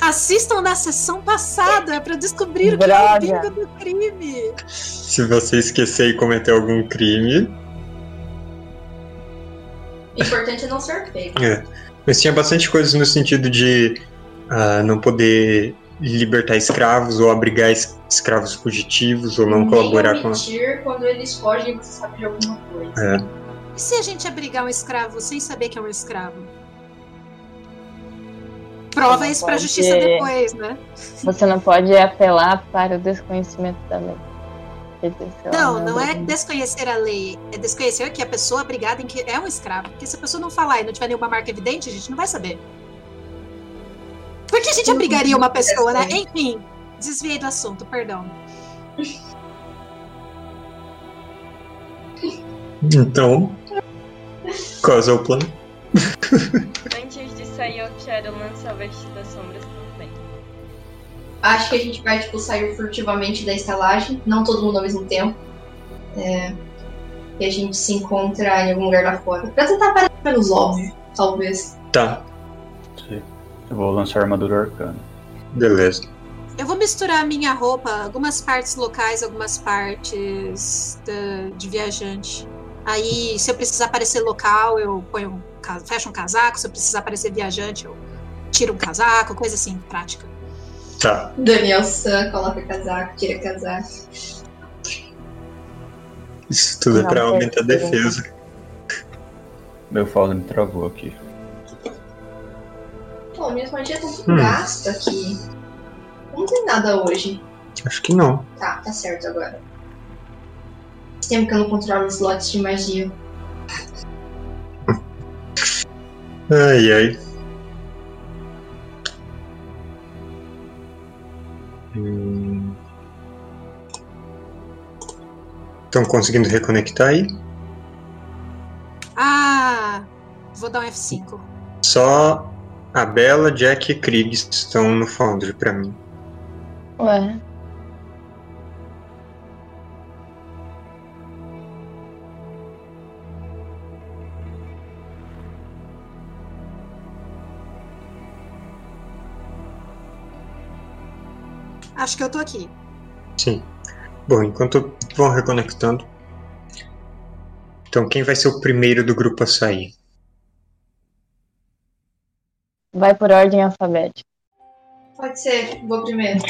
Assistam na sessão passada para descobrir o que é o bingo do crime. Se você esquecer e cometer algum crime. O importante é não ser pego. É. Mas tinha bastante coisas no sentido de ah, não poder libertar escravos ou abrigar es- escravos fugitivos ou não Nem colaborar com. quando eles fogem você sabe de alguma coisa. É. E se a gente abrigar um escravo sem saber que é um escravo? Prova isso pra pode- justiça depois, né? Você não pode apelar para o desconhecimento da lei. Não, não é desconhecer a lei, é desconhecer que a pessoa abrigada em que é um escravo. Porque se a pessoa não falar e não tiver nenhuma marca evidente, a gente não vai saber. Por que a gente abrigaria uma pessoa, né? Enfim, desviei do assunto, perdão. Então. Qual é o plano? Antes de sair, eu quero lançar Vestido das Sombras. Acho que a gente vai, tipo, sair furtivamente da estalagem, não todo mundo ao mesmo tempo. É, e a gente se encontra em algum lugar lá fora. Pra tentar parar pelos óbvios, talvez. Tá, Eu vou lançar armadura arcana. beleza. Eu vou misturar a minha roupa, algumas partes locais, algumas partes da- de viajante. Aí, se eu precisar parecer local, eu ponho um, fecho um casaco. Se eu precisar parecer viajante, eu tiro um casaco, coisa assim, prática. Tá. Daniel San coloca casaco, tira casaco. Isso tudo é pra aumentar a defesa. Meu falso me travou aqui. Pô, minhas magias estão tudo Hum. gastas aqui. Não tem nada hoje. Acho que não. Tá, tá certo agora. Faz tempo que eu não controlo os slots de magia. Ai, ai. Estão conseguindo reconectar aí? Ah, vou dar um F5. Só a Bela, Jack e Krieg estão no Foundry pra mim. Ué, Acho que eu tô aqui. Sim. Bom, enquanto vão reconectando. Então, quem vai ser o primeiro do grupo a sair? vai por ordem alfabética. Pode ser, vou primeiro.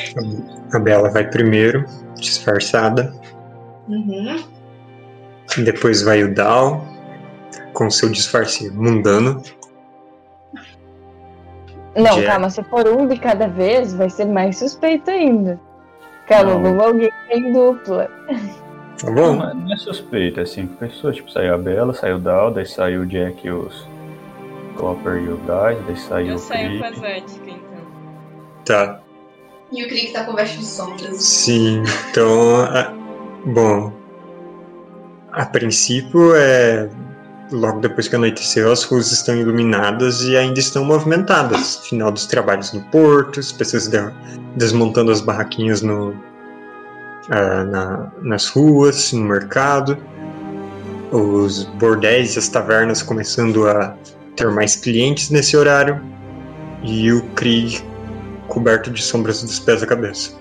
A Bela vai primeiro, disfarçada. Uhum. Depois vai o Dal. com seu disfarce mundano. Não, Jack. calma, se for um de cada vez, vai ser mais suspeito ainda. Calma, Não. vamos alguém em dupla. Tá bom? não é- não é suspeito, é cinco pessoas. Tipo, saiu a Bela, saiu o Dal, daí saiu o Jack e os Copper e o Dice, daí saiu Eu o saio com a. Zética, então. Tá. E o Krieg tá com veste de sombras. Sim, então. a- bom. A princípio é. Logo depois que anoiteceu, as ruas estão iluminadas e ainda estão movimentadas. Final dos trabalhos no porto, as pessoas de- desmontando as barraquinhas no, ah, na- nas ruas, no mercado. Os bordéis e as tavernas começando a ter mais clientes nesse horário. E o Krieg coberto de sombras dos pés à cabeça.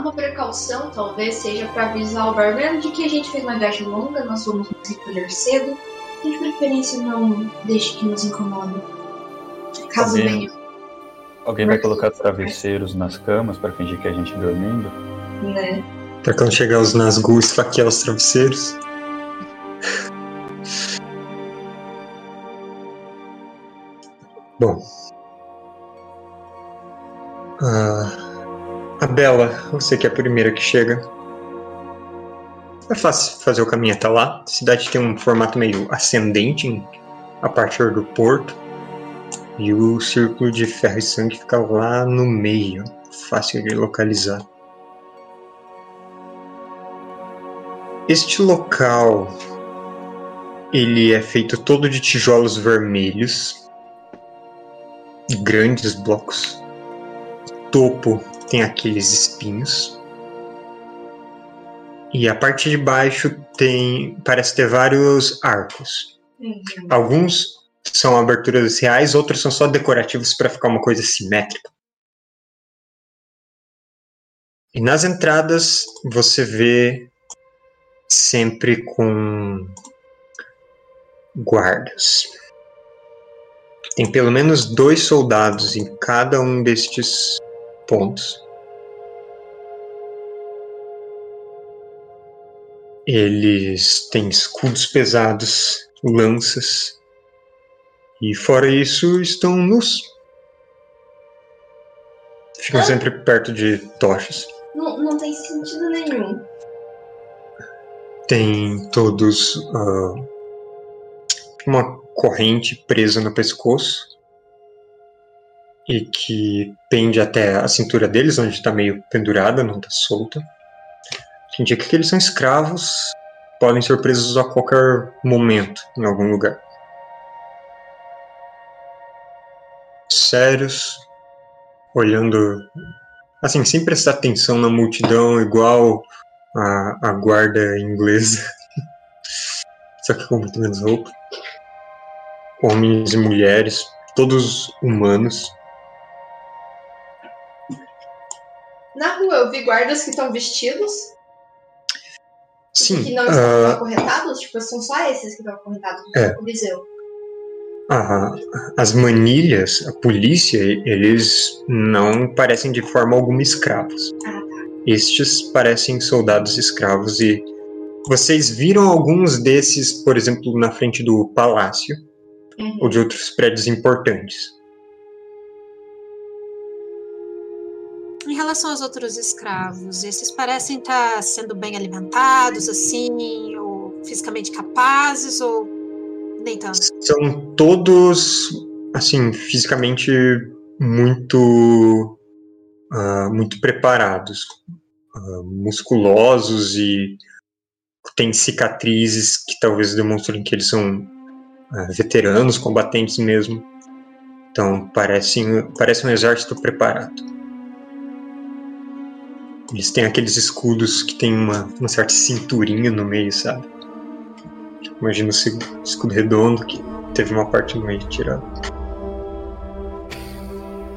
Uma precaução talvez seja pra avisar o barbeiro de que a gente fez uma viagem longa, nós vamos nos recolher cedo. E de preferência não deixe que nos incomode. Caso Alguém- venha, Alguém vai colocar travesseiros nas camas pra fingir que a gente dormindo? né? Pra quando chegar os Nazgûl esfaquear os travesseiros. Bom. Ah, a Bela, você que é a primeira que chega. É fácil fazer o caminho até lá. A cidade tem um formato meio ascendente a partir do porto. E o círculo de ferro e sangue fica lá no meio. Fácil de localizar. Este local ele é feito todo de tijolos vermelhos, grandes blocos. O topo tem aqueles espinhos. E a parte de baixo tem parece ter vários arcos. Uhum. Alguns são aberturas reais, outros são só decorativos para ficar uma coisa simétrica. E nas entradas você vê sempre com guardas. Tem pelo menos dois soldados em cada um destes pontos. Eles têm escudos pesados, lanças, e fora isso estão nus. Ficam sempre perto de tochas. Não, não tem sentido nenhum. Tem todos ah, uma corrente presa no pescoço e que pende até a cintura deles, onde está meio pendurada, não está solta. Que indica que eles são escravos, podem ser presos a qualquer momento em algum lugar. Sérios, olhando assim, sem prestar atenção na multidão, igual a, a guarda inglesa. (laughs) Só que com muito menos roupa. Homens e mulheres, todos humanos. Eu vi guardas que estão vestidos Sim, que não estão ah, acorrentados. Tipo, são só esses que estão acorrentados É. no Coliseu. a- as manilhas, a polícia, eles não parecem de forma alguma escravos. Ah, Estes parecem soldados escravos e vocês viram alguns desses, por exemplo, na frente do palácio Uhum. ou de outros prédios importantes. Relação aos outros escravos, esses parecem estar sendo bem alimentados, assim, ou fisicamente capazes, ou nem tanto? São todos, assim, fisicamente muito, ah, muito preparados, ah, musculosos e têm cicatrizes que talvez demonstrem que eles são ah, veteranos, combatentes mesmo. Então parecem, parece um exército preparado. Eles têm aqueles escudos que tem uma, uma certa cinturinha no meio, sabe? Imagina o esse escudo redondo que teve uma parte no meio tirada.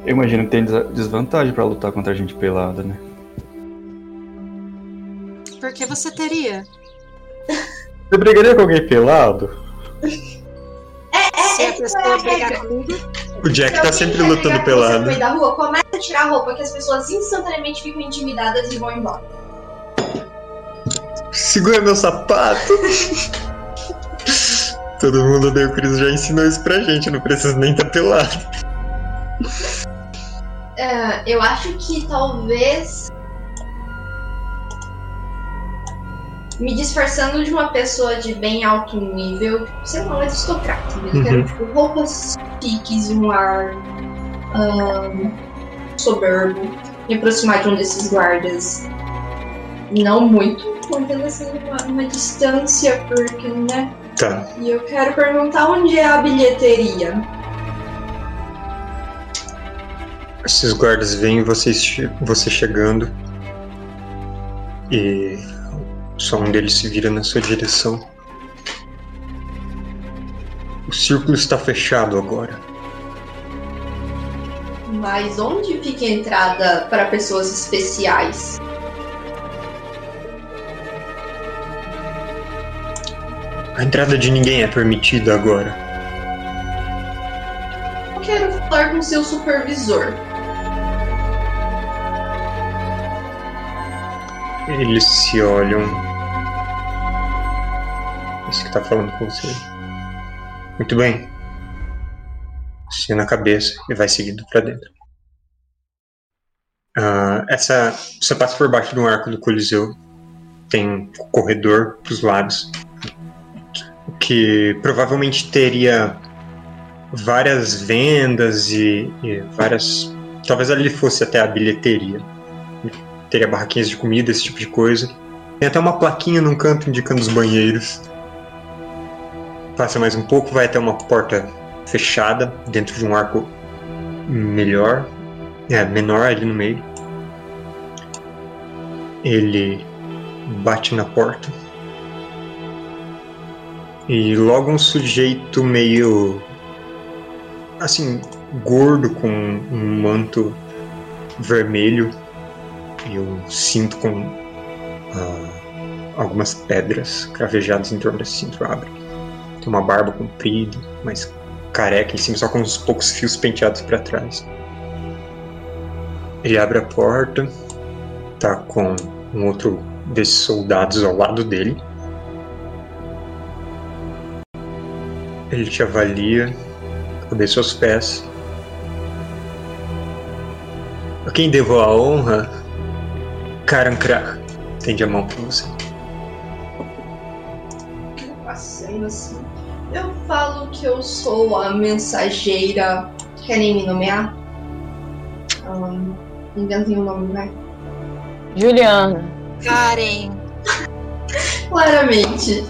Eu imagino que tem des- desvantagem pra lutar contra a gente pelada, né? Por que você teria? Você brigaria com alguém pelado? (laughs) Se a essa pessoa é brigar comigo, O Jack tá sempre quer lutando pelado. No da rua, começa a tirar a roupa que as pessoas instantaneamente ficam intimidadas e vão embora. Segura meu sapato! (laughs) Todo mundo odeia o Chris já ensinou isso pra gente, não precisa nem estar pelado. É, eu acho que talvez. Me disfarçando de uma pessoa de bem alto nível, sei lá, um aristocrata mesmo. Uhum. Quero, tipo, roupas chiques e um ar ahn, soberbo. Me aproximar de um desses guardas. Não muito, mantendo assim uma, uma distância, porque, né? Tá. E eu quero perguntar onde é a bilheteria. Esses guardas veem vocês você chegando e só um deles se vira na sua direção. O círculo está fechado agora. Mas onde fica a entrada para pessoas especiais? A entrada de ninguém é permitida agora. Eu quero falar com seu supervisor. Eles se olham. Esse que tá falando com você. Muito bem. Você na cabeça e vai seguindo pra dentro. Ah, essa. Você passa por baixo de um arco do Coliseu. Tem um corredor pros lados. Que provavelmente teria várias vendas e, e várias. Talvez ali fosse até a bilheteria teria barraquinhas de comida, esse tipo de coisa. Tem até uma plaquinha num canto indicando os banheiros. Passa mais um pouco, vai até uma porta fechada dentro de um arco melhor, é, menor ali no meio. Ele bate na porta. E logo um sujeito meio assim, gordo com um manto vermelho e um cinto com ah, algumas pedras cravejadas em torno desse cinto abre. Tem uma barba comprida, mas careca em cima, só com uns poucos fios penteados para trás. Ele abre a porta, tá com um outro desses soldados ao lado dele. Ele te avalia, cabeça aos pés. A quem devo a honra Karankra estende a mão pra você. Passando assim. Eu falo que eu sou a mensageira. Querem me nomear? Um, inventem um nome, vai. Juliana. Karen. (laughs) Claramente.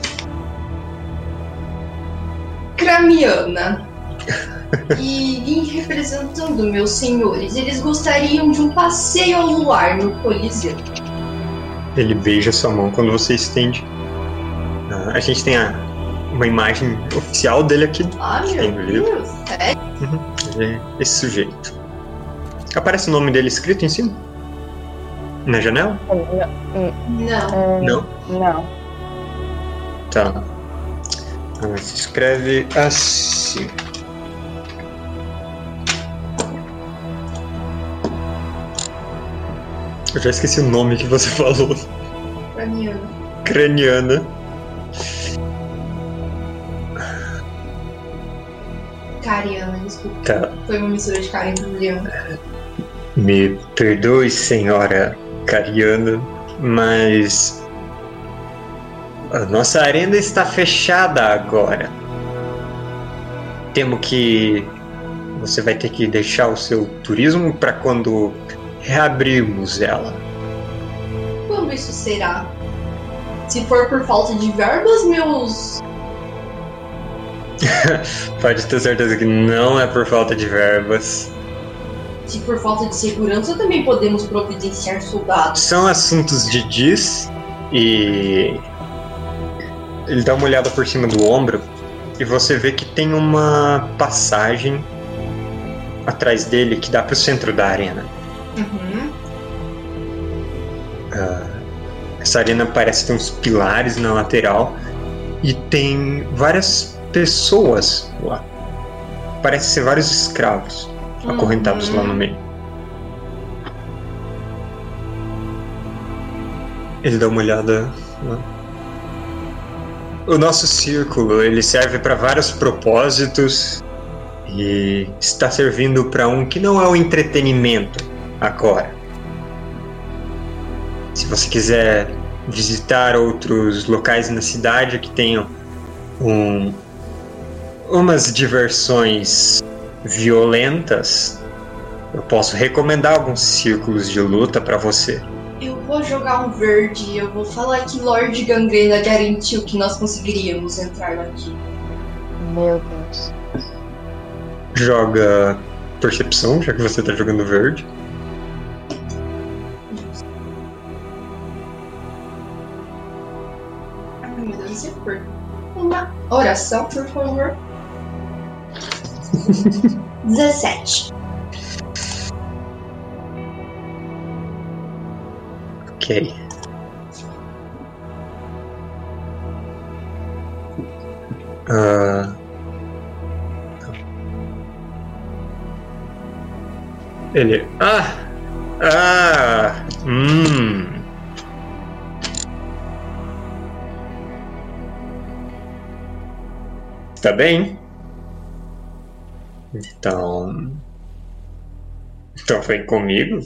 Cramiana. (laughs) E vim representando meus senhores. Eles gostariam de um passeio ao luar no Coliseu. Ele beija sua mão quando você estende. Ah, a gente tem a, uma imagem oficial dele aqui. Ah, Tem meu no livro? Deus. É Ele é esse sujeito. Aparece o nome dele escrito em cima? Na janela? Não. Não. Não. Tá. Ah, se escreve assim. Eu já esqueci o nome que você (laughs) falou. Cramiana. Craniana. Cariana, desculpa. Tá. Foi uma mistura de Karen com Juliana. Me perdoe, senhora Cariana, mas. A nossa arena está fechada agora. Temo que. Você vai ter que deixar o seu turismo para quando reabrirmos ela. Quando isso será? Se for por falta de verbas, meus. (laughs) Pode ter certeza que não é por falta de verbas. Se por falta de segurança, também podemos providenciar soldados. São assuntos de Diz e. Ele dá uma olhada por cima do ombro e você vê que tem uma passagem atrás dele que dá para o centro da arena. Uhum. Ah, essa arena parece ter uns pilares na lateral e tem várias pessoas lá. Parece ser vários escravos acorrentados Uhum. lá no meio. Ele dá uma olhada lá. o nosso círculo ele serve para vários propósitos e está servindo para um que não é o entretenimento agora. Se você quiser visitar outros locais na cidade que tenham um, umas diversões violentas, eu posso recomendar alguns círculos de luta para você. Eu vou jogar um verde, eu vou falar que Lord Gangrena garantiu que nós conseguiríamos entrar aqui. Meu Deus. Joga percepção, já que você tá jogando verde. Oração, por favor. (laughs) 17. Ok. Ah. Ele. Ah! Ah! Hum. Tá bem? Então. Então vem comigo.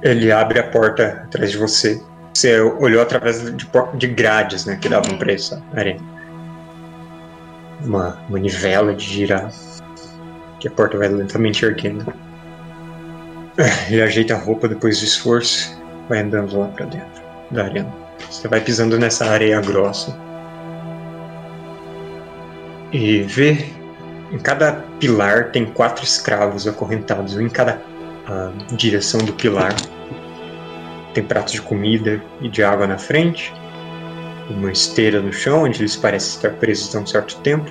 Ele abre a porta atrás de você. Você olhou através de, de grades, né? Que davam pra essa arena. Uma manivela de girar. Que a porta vai lentamente erguendo. Ele ajeita a roupa depois do esforço. Vai andando lá pra dentro da arena. Você vai pisando nessa areia grossa. E vê. Em cada pilar tem quatro escravos acorrentados, em cada ah, direção do pilar. Tem pratos de comida e de água na frente, uma esteira no chão onde eles parecem estar presos há um certo tempo.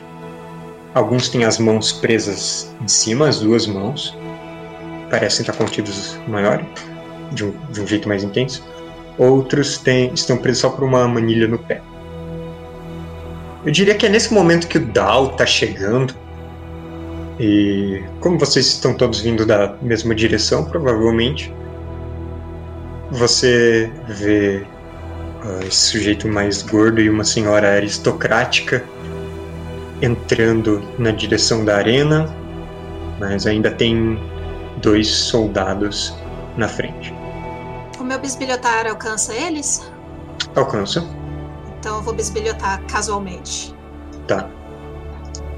Alguns têm as mãos presas em cima, as duas mãos, parecem estar contidos maior, de um, de um jeito mais intenso. Outros têm, estão presos só por uma manilha no pé. Eu diria que é nesse momento que o Dal está chegando. E como vocês estão todos vindo da mesma direção, provavelmente, você vê ah, esse sujeito mais gordo e uma senhora aristocrática entrando na direção da arena, mas ainda tem dois soldados na frente. Meu bisbilhotar alcança eles? Alcança, Então eu vou bisbilhotar casualmente. tá?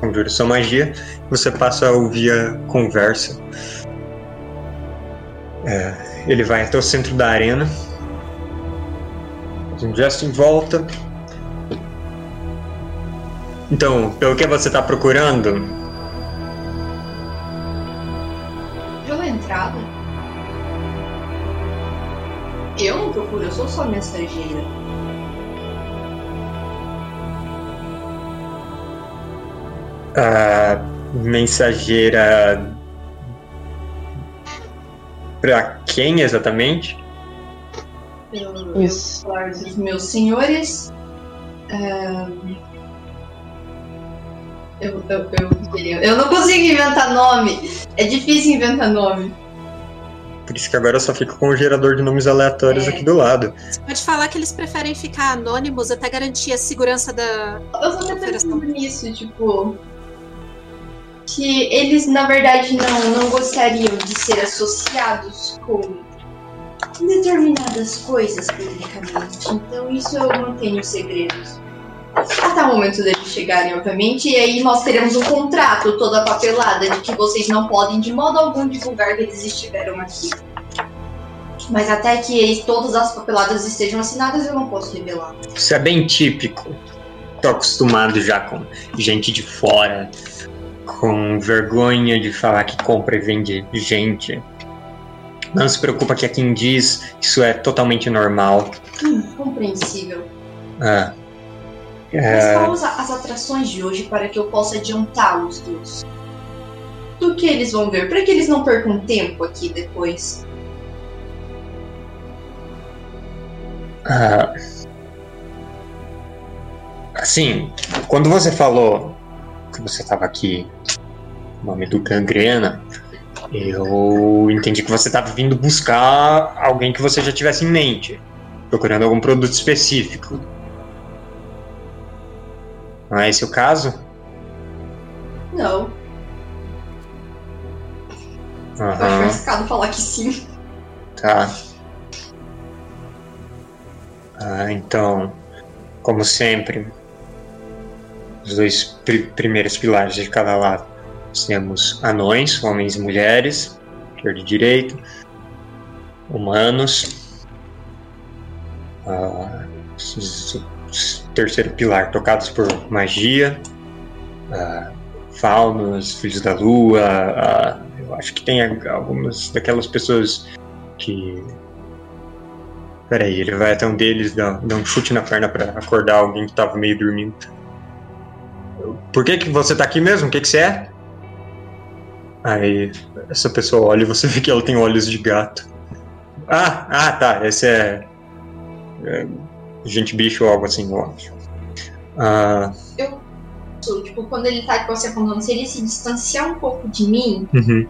Conjura sua magia, você passa a ouvir a conversa. É, ele vai até o centro da arena, faz um gesto em volta. Então, pelo que você está procurando, Pela entrada. Eu não procuro, eu sou só mensageira. a mensageira para quem exatamente? Dos meus senhores. ahn, Eu, eu, eu, eu não consigo inventar nome. É difícil inventar nome. Por isso que agora eu só fico com o gerador de nomes aleatórios É. aqui do lado. Você pode falar que eles preferem ficar anônimos até garantir a segurança da. Eu só tô pensando nisso, tipo. Que eles, na verdade, não, não gostariam de ser associados com determinadas coisas publicamente. Então, isso eu mantenho segredos. Até o momento deles chegarem, obviamente, e aí nós teremos um contrato toda papelada de que vocês não podem de modo algum divulgar que eles estiveram aqui. Mas até que eles- todas as papeladas estejam assinadas, eu não posso revelar. Isso é bem típico. Tô acostumado já com gente de fora, com vergonha de falar que compra e vende gente. Não se preocupa que é quem diz, isso é totalmente normal. Hum, compreensível. Ah. Mas É, vamos às atrações de hoje para que eu possa adiantá-los dos. Do que eles vão ver, para que eles não percam tempo aqui depois. Ah, assim, quando você falou que você estava aqui, nome do Gangrena, eu entendi que você estava vindo buscar alguém que você já tivesse em mente. procurando algum produto específico. Não é esse o caso? Não. Eu acho arriscado falar que sim. tá. Ah, então, como sempre, os dois pri- primeiros pilares de cada lado. Nós temos anões, homens e mulheres, esquerda e direita, humanos, ah, terceiro pilar, tocados por magia, ah, faunos, filhos da lua, ah, eu acho que tem algumas daquelas pessoas que. Peraí, ele vai até um deles, dá, dá um chute na perna pra acordar alguém que tava meio dormindo. Por que que você tá aqui mesmo? O que que você é? Aí essa pessoa olha e você (laughs) vê que ela tem olhos de gato. Ah, ah, tá. Esse é. é gente bicho ou algo assim, eu acho. Ah, Tipo, quando ele tá com você apontando, se ele se distanciar um pouco de mim, uhum.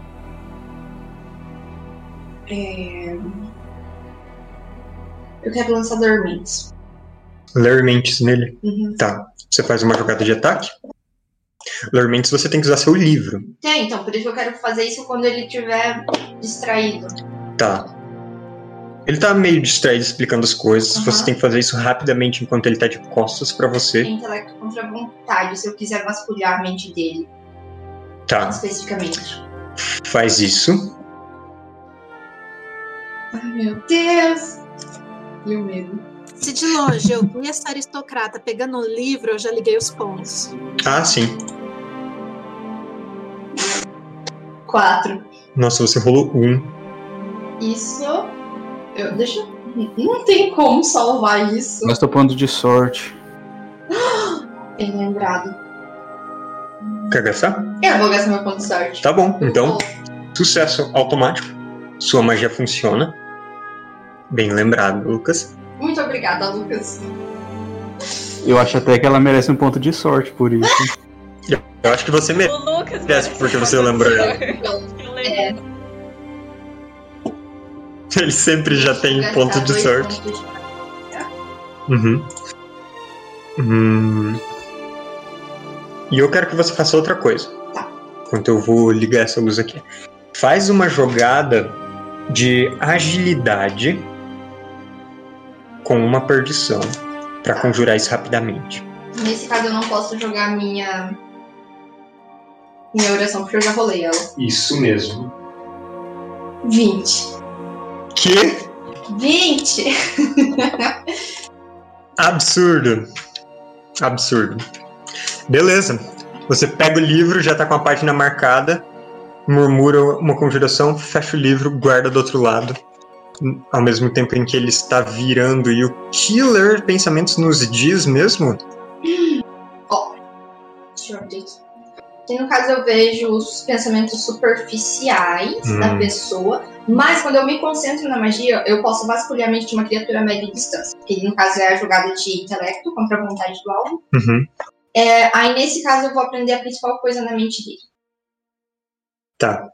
é... eu quero lançar dormentes. Ler mentes nele. Uhum. Tá. Você faz uma jogada de ataque? Ler mentes você tem que usar seu livro. É, então, por isso que eu quero fazer isso quando ele estiver distraído. Tá. Ele tá meio distraído explicando as coisas. Aham. Você tem que fazer isso rapidamente enquanto ele tá de costas pra É você. intelecto contra vontade, se eu quiser vasculhar a mente dele, Tá. especificamente. Faz isso. Ai, meu Deus! E o medo. Se de longe eu vi essa aristocrata pegando um livro, eu já liguei os pontos. Ah, sim. Quatro. Nossa, você rolou um. Isso. Eu, deixa. Não tem como salvar isso. Gasta ponto de sorte. Bem lembrado. Quer gastar? Eu vou gastar meu ponto de sorte. Tá bom. Então, sucesso automático. Sua magia funciona. Bem lembrado, Lucas. Muito obrigada, Lucas. Eu acho até que ela merece um ponto de sorte por isso. Eu acho que você merece. O Lucas. Yes, porque você lembrou ela. Eu lembro. (laughs) Ele sempre já tem gastar ponto de sorte. Uhum. Hum. E eu quero que você faça outra coisa. Tá. Enquanto eu vou ligar essa luz aqui. Faz uma jogada de agilidade com uma perdição pra conjurar isso rapidamente. Nesse caso, eu não posso jogar minha. Minha oração, porque eu já rolei ela. Isso mesmo. 20. Que 20! absurdo. Absurdo. Beleza. Você pega o livro, já tá com a página marcada, murmura uma conjuração, fecha o livro, guarda do outro lado. Ao mesmo tempo em que ele está virando e o Killer Pensamentos nos diz mesmo. Deixa eu ver aqui. E no caso eu vejo os pensamentos superficiais Hum. da pessoa, mas quando eu me concentro na magia, eu posso vasculhar a mente de uma criatura a média distância. Que no caso é a jogada de intelecto contra a vontade do alvo. Uhum. É, aí nesse caso eu vou aprender a principal coisa na mente dele. Tá.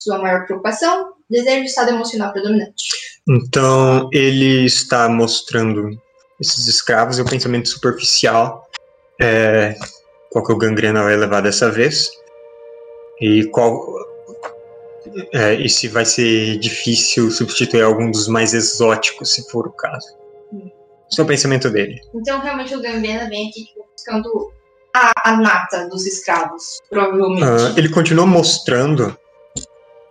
Sua maior preocupação, desejo de estado emocional predominante. Então ele está mostrando esses escravos e o pensamento superficial. É, qual que o gangrena vai levar dessa vez? E qual. É, e se vai ser difícil substituir algum dos mais exóticos, se for o caso. Esse é o pensamento dele. Então realmente o Gambena vem aqui tipo, buscando a, a nata dos escravos, provavelmente. Ah, ele continua mostrando.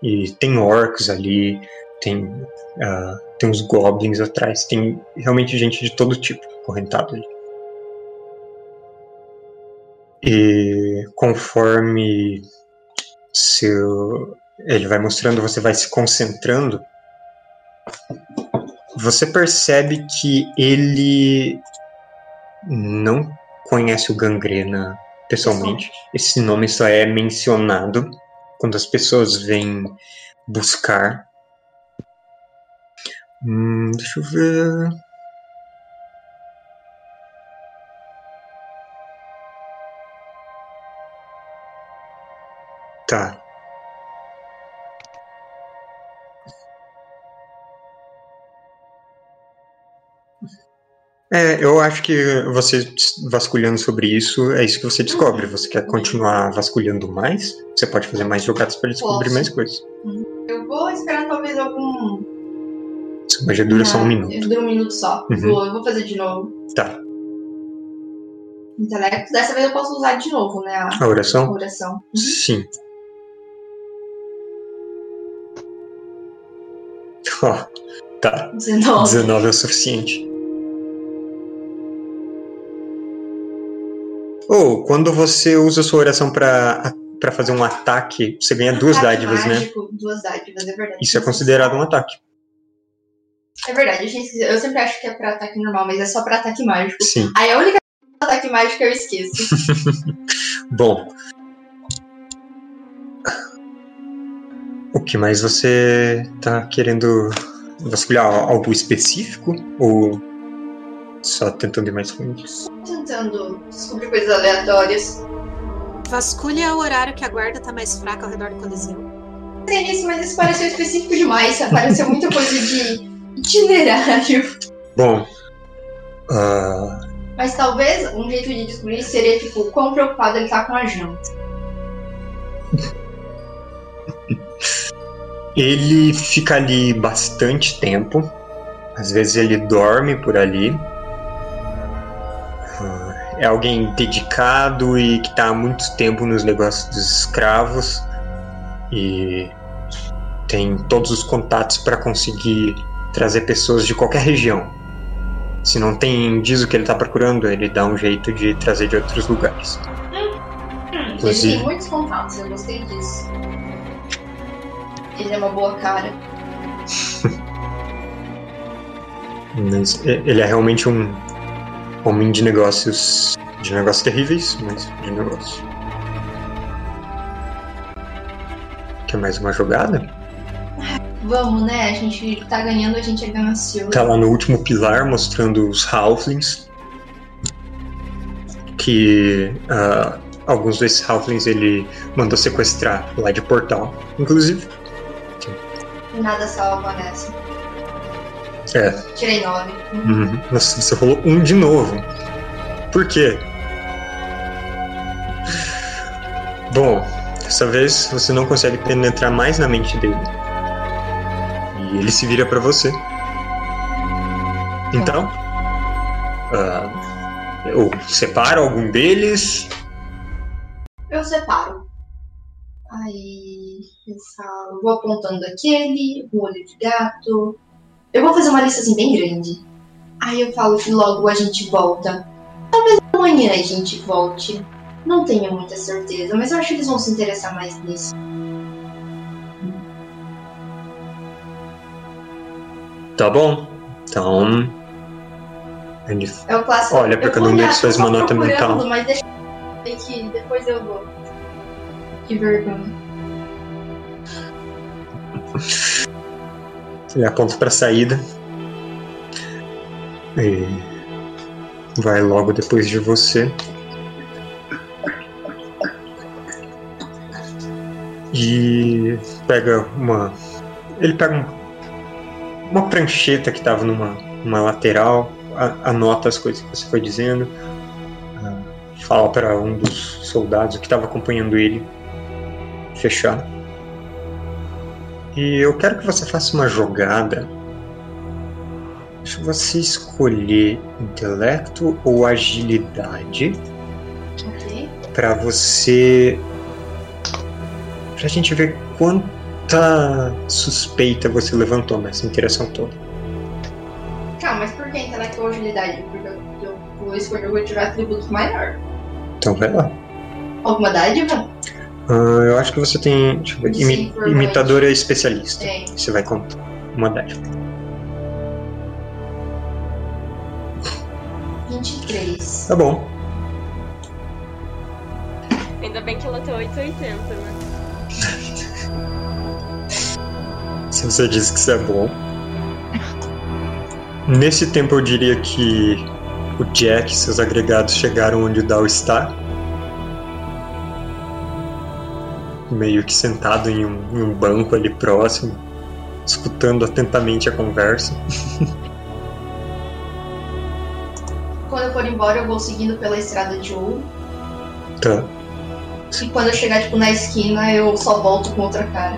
E tem orcs ali, tem, ah, tem uns goblins atrás, tem realmente gente de todo tipo correntado ali. E conforme seu, ele vai mostrando, você vai se concentrando, você percebe que ele não conhece o Gangrena pessoalmente. Esse nome só é mencionado quando as pessoas vêm buscar. Hum, deixa eu ver. Tá. É, eu acho que você vasculhando sobre isso, é isso que você descobre. Você quer continuar vasculhando mais? Você pode fazer mais jogadas para descobrir Posso. mais coisas. Eu vou esperar talvez algum. Sua magia dura só um Ah, minuto. Dura um minuto só. Uhum. Vou, eu vou fazer de novo. Tá. Intelecto. Dessa vez eu posso usar de novo, né? A A oração? oração. Sim. Ó, tá. 19. 19 é o suficiente. Ou, quando você usa sua oração pra, pra fazer um ataque, você ganha duas Ataque dádivas, né? mágico, Duas dádivas, é verdade. Isso é considerado um ataque. É verdade, eu, sempre acho que é pra ataque normal, mas é só pra ataque mágico. Sim. Aí a única ataque mágico que eu esqueço. (laughs) Bom. O que mais você tá querendo vasculhar? Algo específico? Ou só tentando ir mais fundo? Tentando descobrir coisas aleatórias. Vasculha o horário que a guarda tá mais fraca ao redor do Coliseu. Tem isso, mas isso pareceu específico demais. Pareceu muita coisa de itinerário. Bom. ah, Mas talvez um jeito de descobrir seria, tipo, quão preocupado ele tá com a janta. (laughs) ele fica ali bastante tempo. Às vezes ele dorme por ali. É alguém dedicado e que está há muito tempo nos negócios dos escravos e tem todos os contatos para conseguir trazer pessoas de qualquer região. Se não tem diz o que ele está procurando, ele dá um jeito de trazer de outros lugares. Ele Inclusive- tem muitos contatos, eu gostei disso. Ele é uma boa cara. (laughs) E- ele é realmente um homem de negócios. De negócios terríveis, mas de negócios. Quer mais uma jogada? Vamos, né? A gente tá ganhando, a gente é ganancioso. Tá lá no último pilar mostrando os Halflings. Que ah, alguns desses Halflings ele mandou sequestrar lá de Portal. Inclusive. Nada salva nessa. É. Tirei nove. Uhum. Nossa, você rolou um de novo. Por quê? Bom, dessa vez você não consegue penetrar mais na mente dele. E ele se vira pra você. Então, ah, eu separo algum deles. Eu separo. Aí eu falo, vou apontando aquele, o olho de gato. Eu vou fazer uma lista assim bem grande. Aí eu falo que logo a gente volta. Talvez amanhã a gente volte. Não tenho muita certeza, mas eu acho que eles vão se interessar mais nisso. Tá bom? Então. Ele É o clássico. Olha pra eu só uma nota procurando, mental. Mas deixa eu que depois eu vou. Que vergonha. (laughs) Ele aponta pra saída. E vai logo depois de você. E pega uma. Ele pega um- uma prancheta que tava numa, numa lateral, a- anota as coisas que você foi dizendo, ah, fala para um dos soldados que estava acompanhando ele fechar. E eu quero que você faça uma jogada. Deixa você escolher intelecto ou agilidade Ok. para você. pra gente ver quanta suspeita você levantou nessa interação toda. Calma, mas por que intelecto ou agilidade? Porque eu, eu vou escolher o tirar atributo maior. Então vai lá. Alguma dádiva? Ah, eu acho que você tem. Deixa eu ver, imi- por imitador é especialista. Tem. Você vai contar uma dádiva. 23. Tá bom. Ainda bem que ela tem 880, né? (laughs) Se você diz que isso é bom. Nesse tempo eu diria que o Jack e seus agregados chegaram onde o Dal está. Meio que sentado em um, em um banco ali próximo, escutando atentamente a conversa. (laughs) for embora, eu vou seguindo pela estrada de ouro. Tá. E quando eu chegar, tipo, na esquina, eu só volto com outra cara.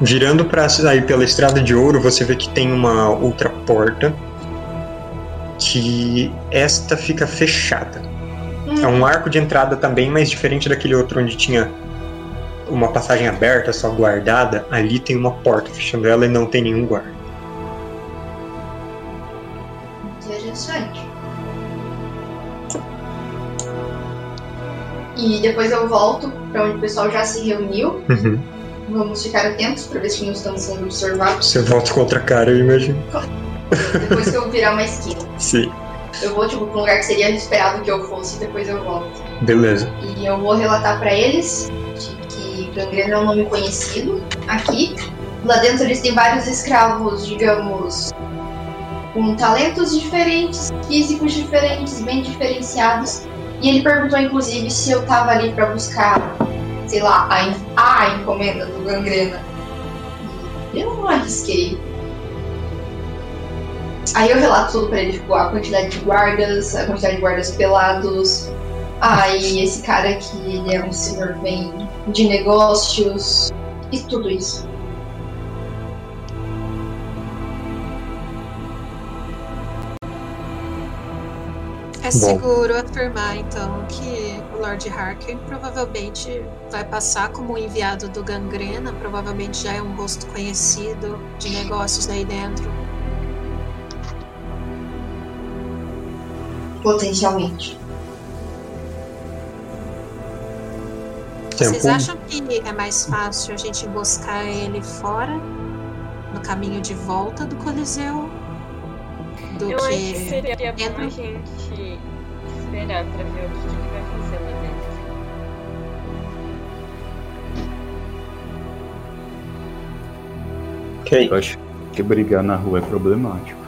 Virando para sair pela estrada de ouro, você vê que tem uma outra porta que esta fica fechada. É um arco de entrada também, mas diferente daquele outro onde tinha uma passagem aberta, só guardada. Ali tem uma porta fechando ela e não tem nenhum guarda. Interessante. E depois eu volto pra onde o pessoal já se reuniu. Uhum. Vamos ficar atentos pra ver se não estamos sendo observados. Você volta com outra cara, eu imagino. Depois que eu virar uma esquina. (laughs) Sim, Eu vou, tipo, pra um lugar que seria esperado que eu fosse, depois eu volto. beleza. E eu vou relatar pra eles de que gangrena é um nome conhecido aqui. Lá dentro eles têm vários escravos, digamos, com talentos diferentes, físicos diferentes, bem diferenciados. E ele perguntou, inclusive, se eu tava ali pra buscar, sei lá, a, a encomenda do gangrena. Eu não arrisquei. Aí eu relato tudo pra ele, tipo, a quantidade de guardas, a quantidade de guardas pelados, ah, e esse cara aqui, ele é um senhor bem de negócios e tudo isso. É seguro afirmar, então, que o Lord Harkin provavelmente vai passar como um enviado do Gangrena, provavelmente já é um rosto conhecido de negócios daí dentro. Potencialmente. Vocês Tempo. acham que é mais fácil a gente emboscar ele fora, no caminho de volta do Coliseu, do Eu acho que que seria bom a dentro? gente esperar pra ver o que, que ele vai fazer lá dentro. Ok. Eu acho que brigar na rua é problemático.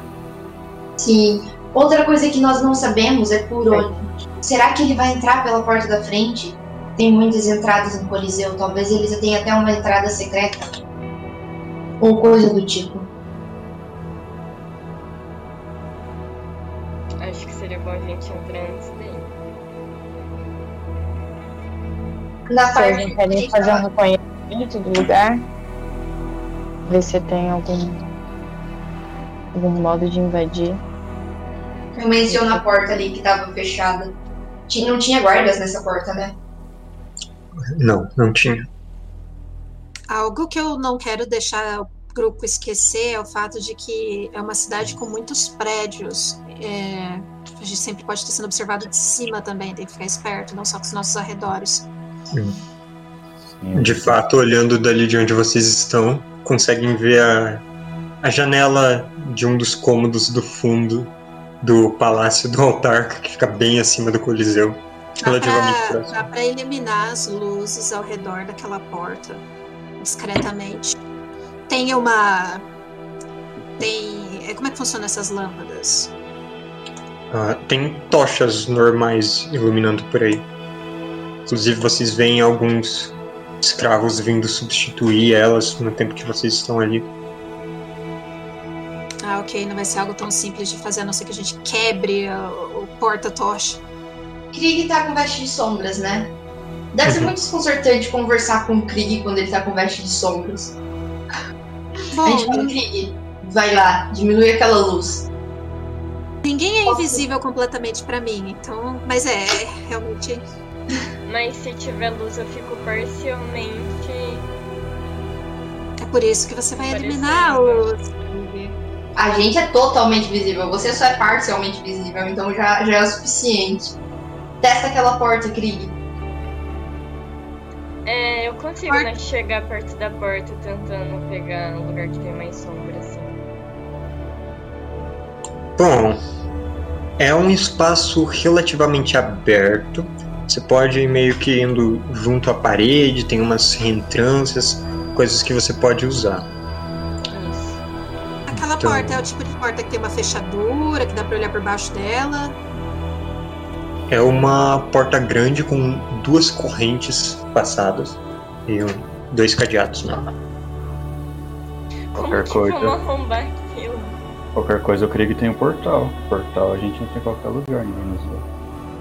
Sim. Outra coisa que nós não sabemos é por onde. Será que ele vai entrar pela porta da frente? Tem muitas entradas no Coliseu. Talvez eles tenham até uma entrada secreta. Ou coisa do tipo. Acho que seria bom a gente entrar antes dele. Na parte não querem fazer um reconhecimento do lugar? Ver se tem algum, algum modo de invadir. Eu menciono a porta ali que tava fechada. Não tinha guardas nessa porta, né? Não, não tinha. Algo que eu não quero deixar o grupo esquecer é o fato de que é uma cidade com muitos prédios. É, a gente sempre pode estar sendo observado de cima também, tem que ficar esperto, não só com os nossos arredores. Sim, De fato, olhando dali de onde vocês estão, conseguem ver a, a janela de um dos cômodos do fundo do palácio do altar, que fica bem acima do Coliseu. Dá pra eliminar as luzes ao redor daquela porta discretamente. Tem uma. Tem. é, Como é que funcionam essas lâmpadas? Ah, tem tochas normais iluminando por aí. Inclusive, vocês veem alguns escravos vindo substituir elas no tempo que vocês estão ali. Ah, ok, não vai ser algo tão simples de fazer, a não ser que a gente quebre o, o porta-tocha. Krieg tá com veste de sombras, né? Deve ser Uhum. muito desconcertante conversar com o Krieg quando ele tá com veste de sombras. a gente fala, Bom, Krieg, vai lá, diminui aquela luz. ninguém é invisível completamente pra mim, então. Mas é, é realmente. Mas se tiver luz, eu fico parcialmente. É por isso que você vai Parecendo. eliminar os. A gente é totalmente visível, você só é parcialmente visível, então já, já é o suficiente. Testa aquela porta, Krieg. É, eu consigo Porta. né, chegar perto da porta tentando pegar um lugar que tem mais sombra, assim. Bom, é um espaço relativamente aberto. Você pode ir meio que indo junto à parede, tem umas reentrâncias, coisas que você pode usar. Isso. Aquela Então- porta é o tipo de porta que tem uma fechadura, que dá pra olhar por baixo dela. É uma porta grande com duas correntes passadas e um- dois cadeados. Como Qualquer que coisa. vamos arrombar aquilo? Qualquer coisa o Krieg tem o portal. Portal a gente não tem em qualquer lugar, ninguém nos vê.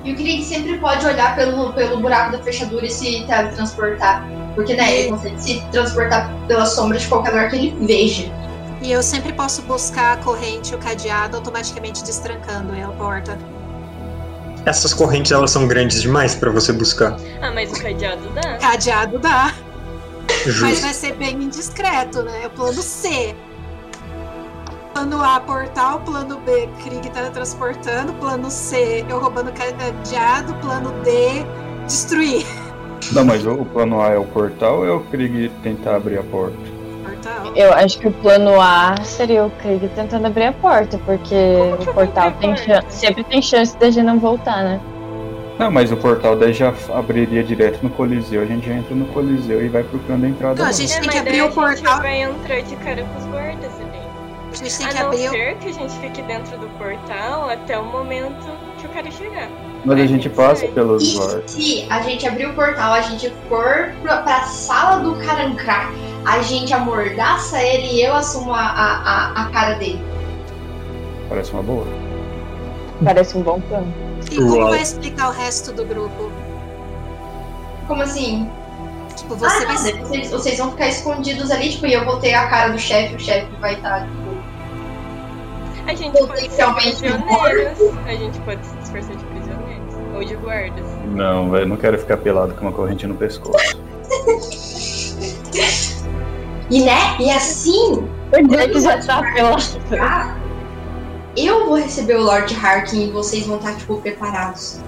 E o Krieg sempre pode olhar pelo, pelo buraco da fechadura e se teletransportar. Porque, né, ele consegue se transportar pela sombra de qualquer lugar que ele veja. E eu sempre posso buscar a corrente e o cadeado automaticamente destrancando a porta. Essas correntes elas são grandes demais pra você buscar. Ah, mas o cadeado dá. Cadeado dá, mas Justo. vai ser bem indiscreto, né? O plano C. Plano A, portal. Plano B, Krieg teletransportando. Plano C, eu roubando o cadeado. Plano D, destruir. Não, mas o, o plano A é o portal ou é o Krieg tentar abrir a porta? Portal. Eu acho que o plano A seria o Krieg tentando abrir a porta, porque o portal tem porta? chan- sempre tem chance da gente não voltar, né? Não, mas o portal daí já abriria direto no Coliseu. A gente já entra no Coliseu e vai procurando a entrada. Não, a gente É, tem que abrir o a gente portal. vai entrar de cara com os guardas ali. A gente tem A que não abrir o. ser que a gente fique dentro do portal até o momento que o cara chegar. Mas a gente passa pelos E guardas. se a gente abrir o portal, a gente for pra, pra sala do Karankar, a gente amordaça ele e eu assumo a, a, a, a cara dele. Parece uma boa. Parece um bom plano. E como Uau. vai explicar o resto do grupo? Como assim? Tipo, ah, você vai nada, ser. vocês, vocês vão ficar escondidos ali, tipo, e eu vou ter a cara do chefe, o chefe vai estar, tipo. A gente pode ser Potencialmente. A gente pode se disfarçar de. Ou de guardas. Não, velho, não quero ficar pelado com uma corrente no pescoço. (laughs) E né? E assim, O Drake já tá pelado. ah, eu vou receber o Lord Harkin e vocês vão estar, tipo, preparados.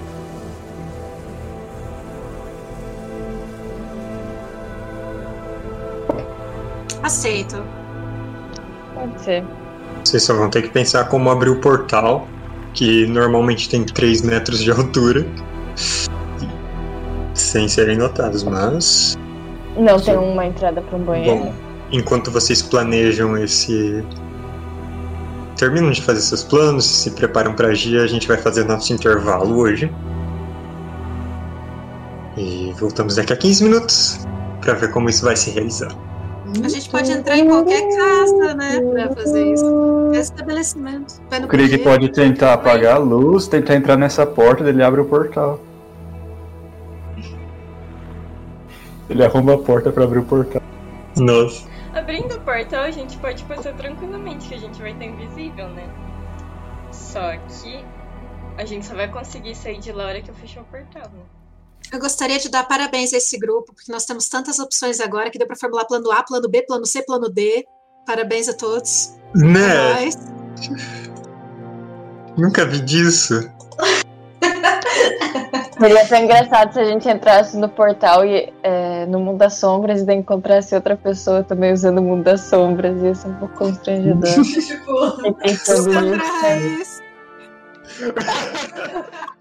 Aceito. Pode ser. Vocês só vão ter que pensar como abrir o portal, que normalmente tem 3 metros de altura. Sem serem notados, mas. Não tem uma entrada pra um banheiro. Bom, enquanto vocês planejam esse. Terminam de fazer seus planos, se preparam para agir, a gente vai fazer nosso intervalo hoje. E voltamos daqui a 15 minutos para ver como isso vai se realizar. A gente pode entrar em qualquer casa, né? Pra fazer isso. Qualquer estabelecimento. Vai no O Krieg pode tentar apagar a luz, tentar entrar nessa porta, ele abre o portal. Ele arruma a porta pra abrir o portal. Nossa. Abrindo o portal, a gente pode passar tranquilamente, que a gente vai estar invisível, né? Só que a gente só vai conseguir sair de lá a hora que eu fechar o portal, né? Eu gostaria de dar parabéns a esse grupo, porque nós temos tantas opções agora que deu pra formular plano A, plano B, plano C, plano D. Parabéns a todos. Né? Mas, Nunca vi disso. Seria tão engraçado se a gente entrasse no portal e é, no mundo das sombras e daí encontrasse outra pessoa também usando o mundo das sombras. Ia ser um pouco constrangedor. (laughs) tipo. Fiquei (laughs)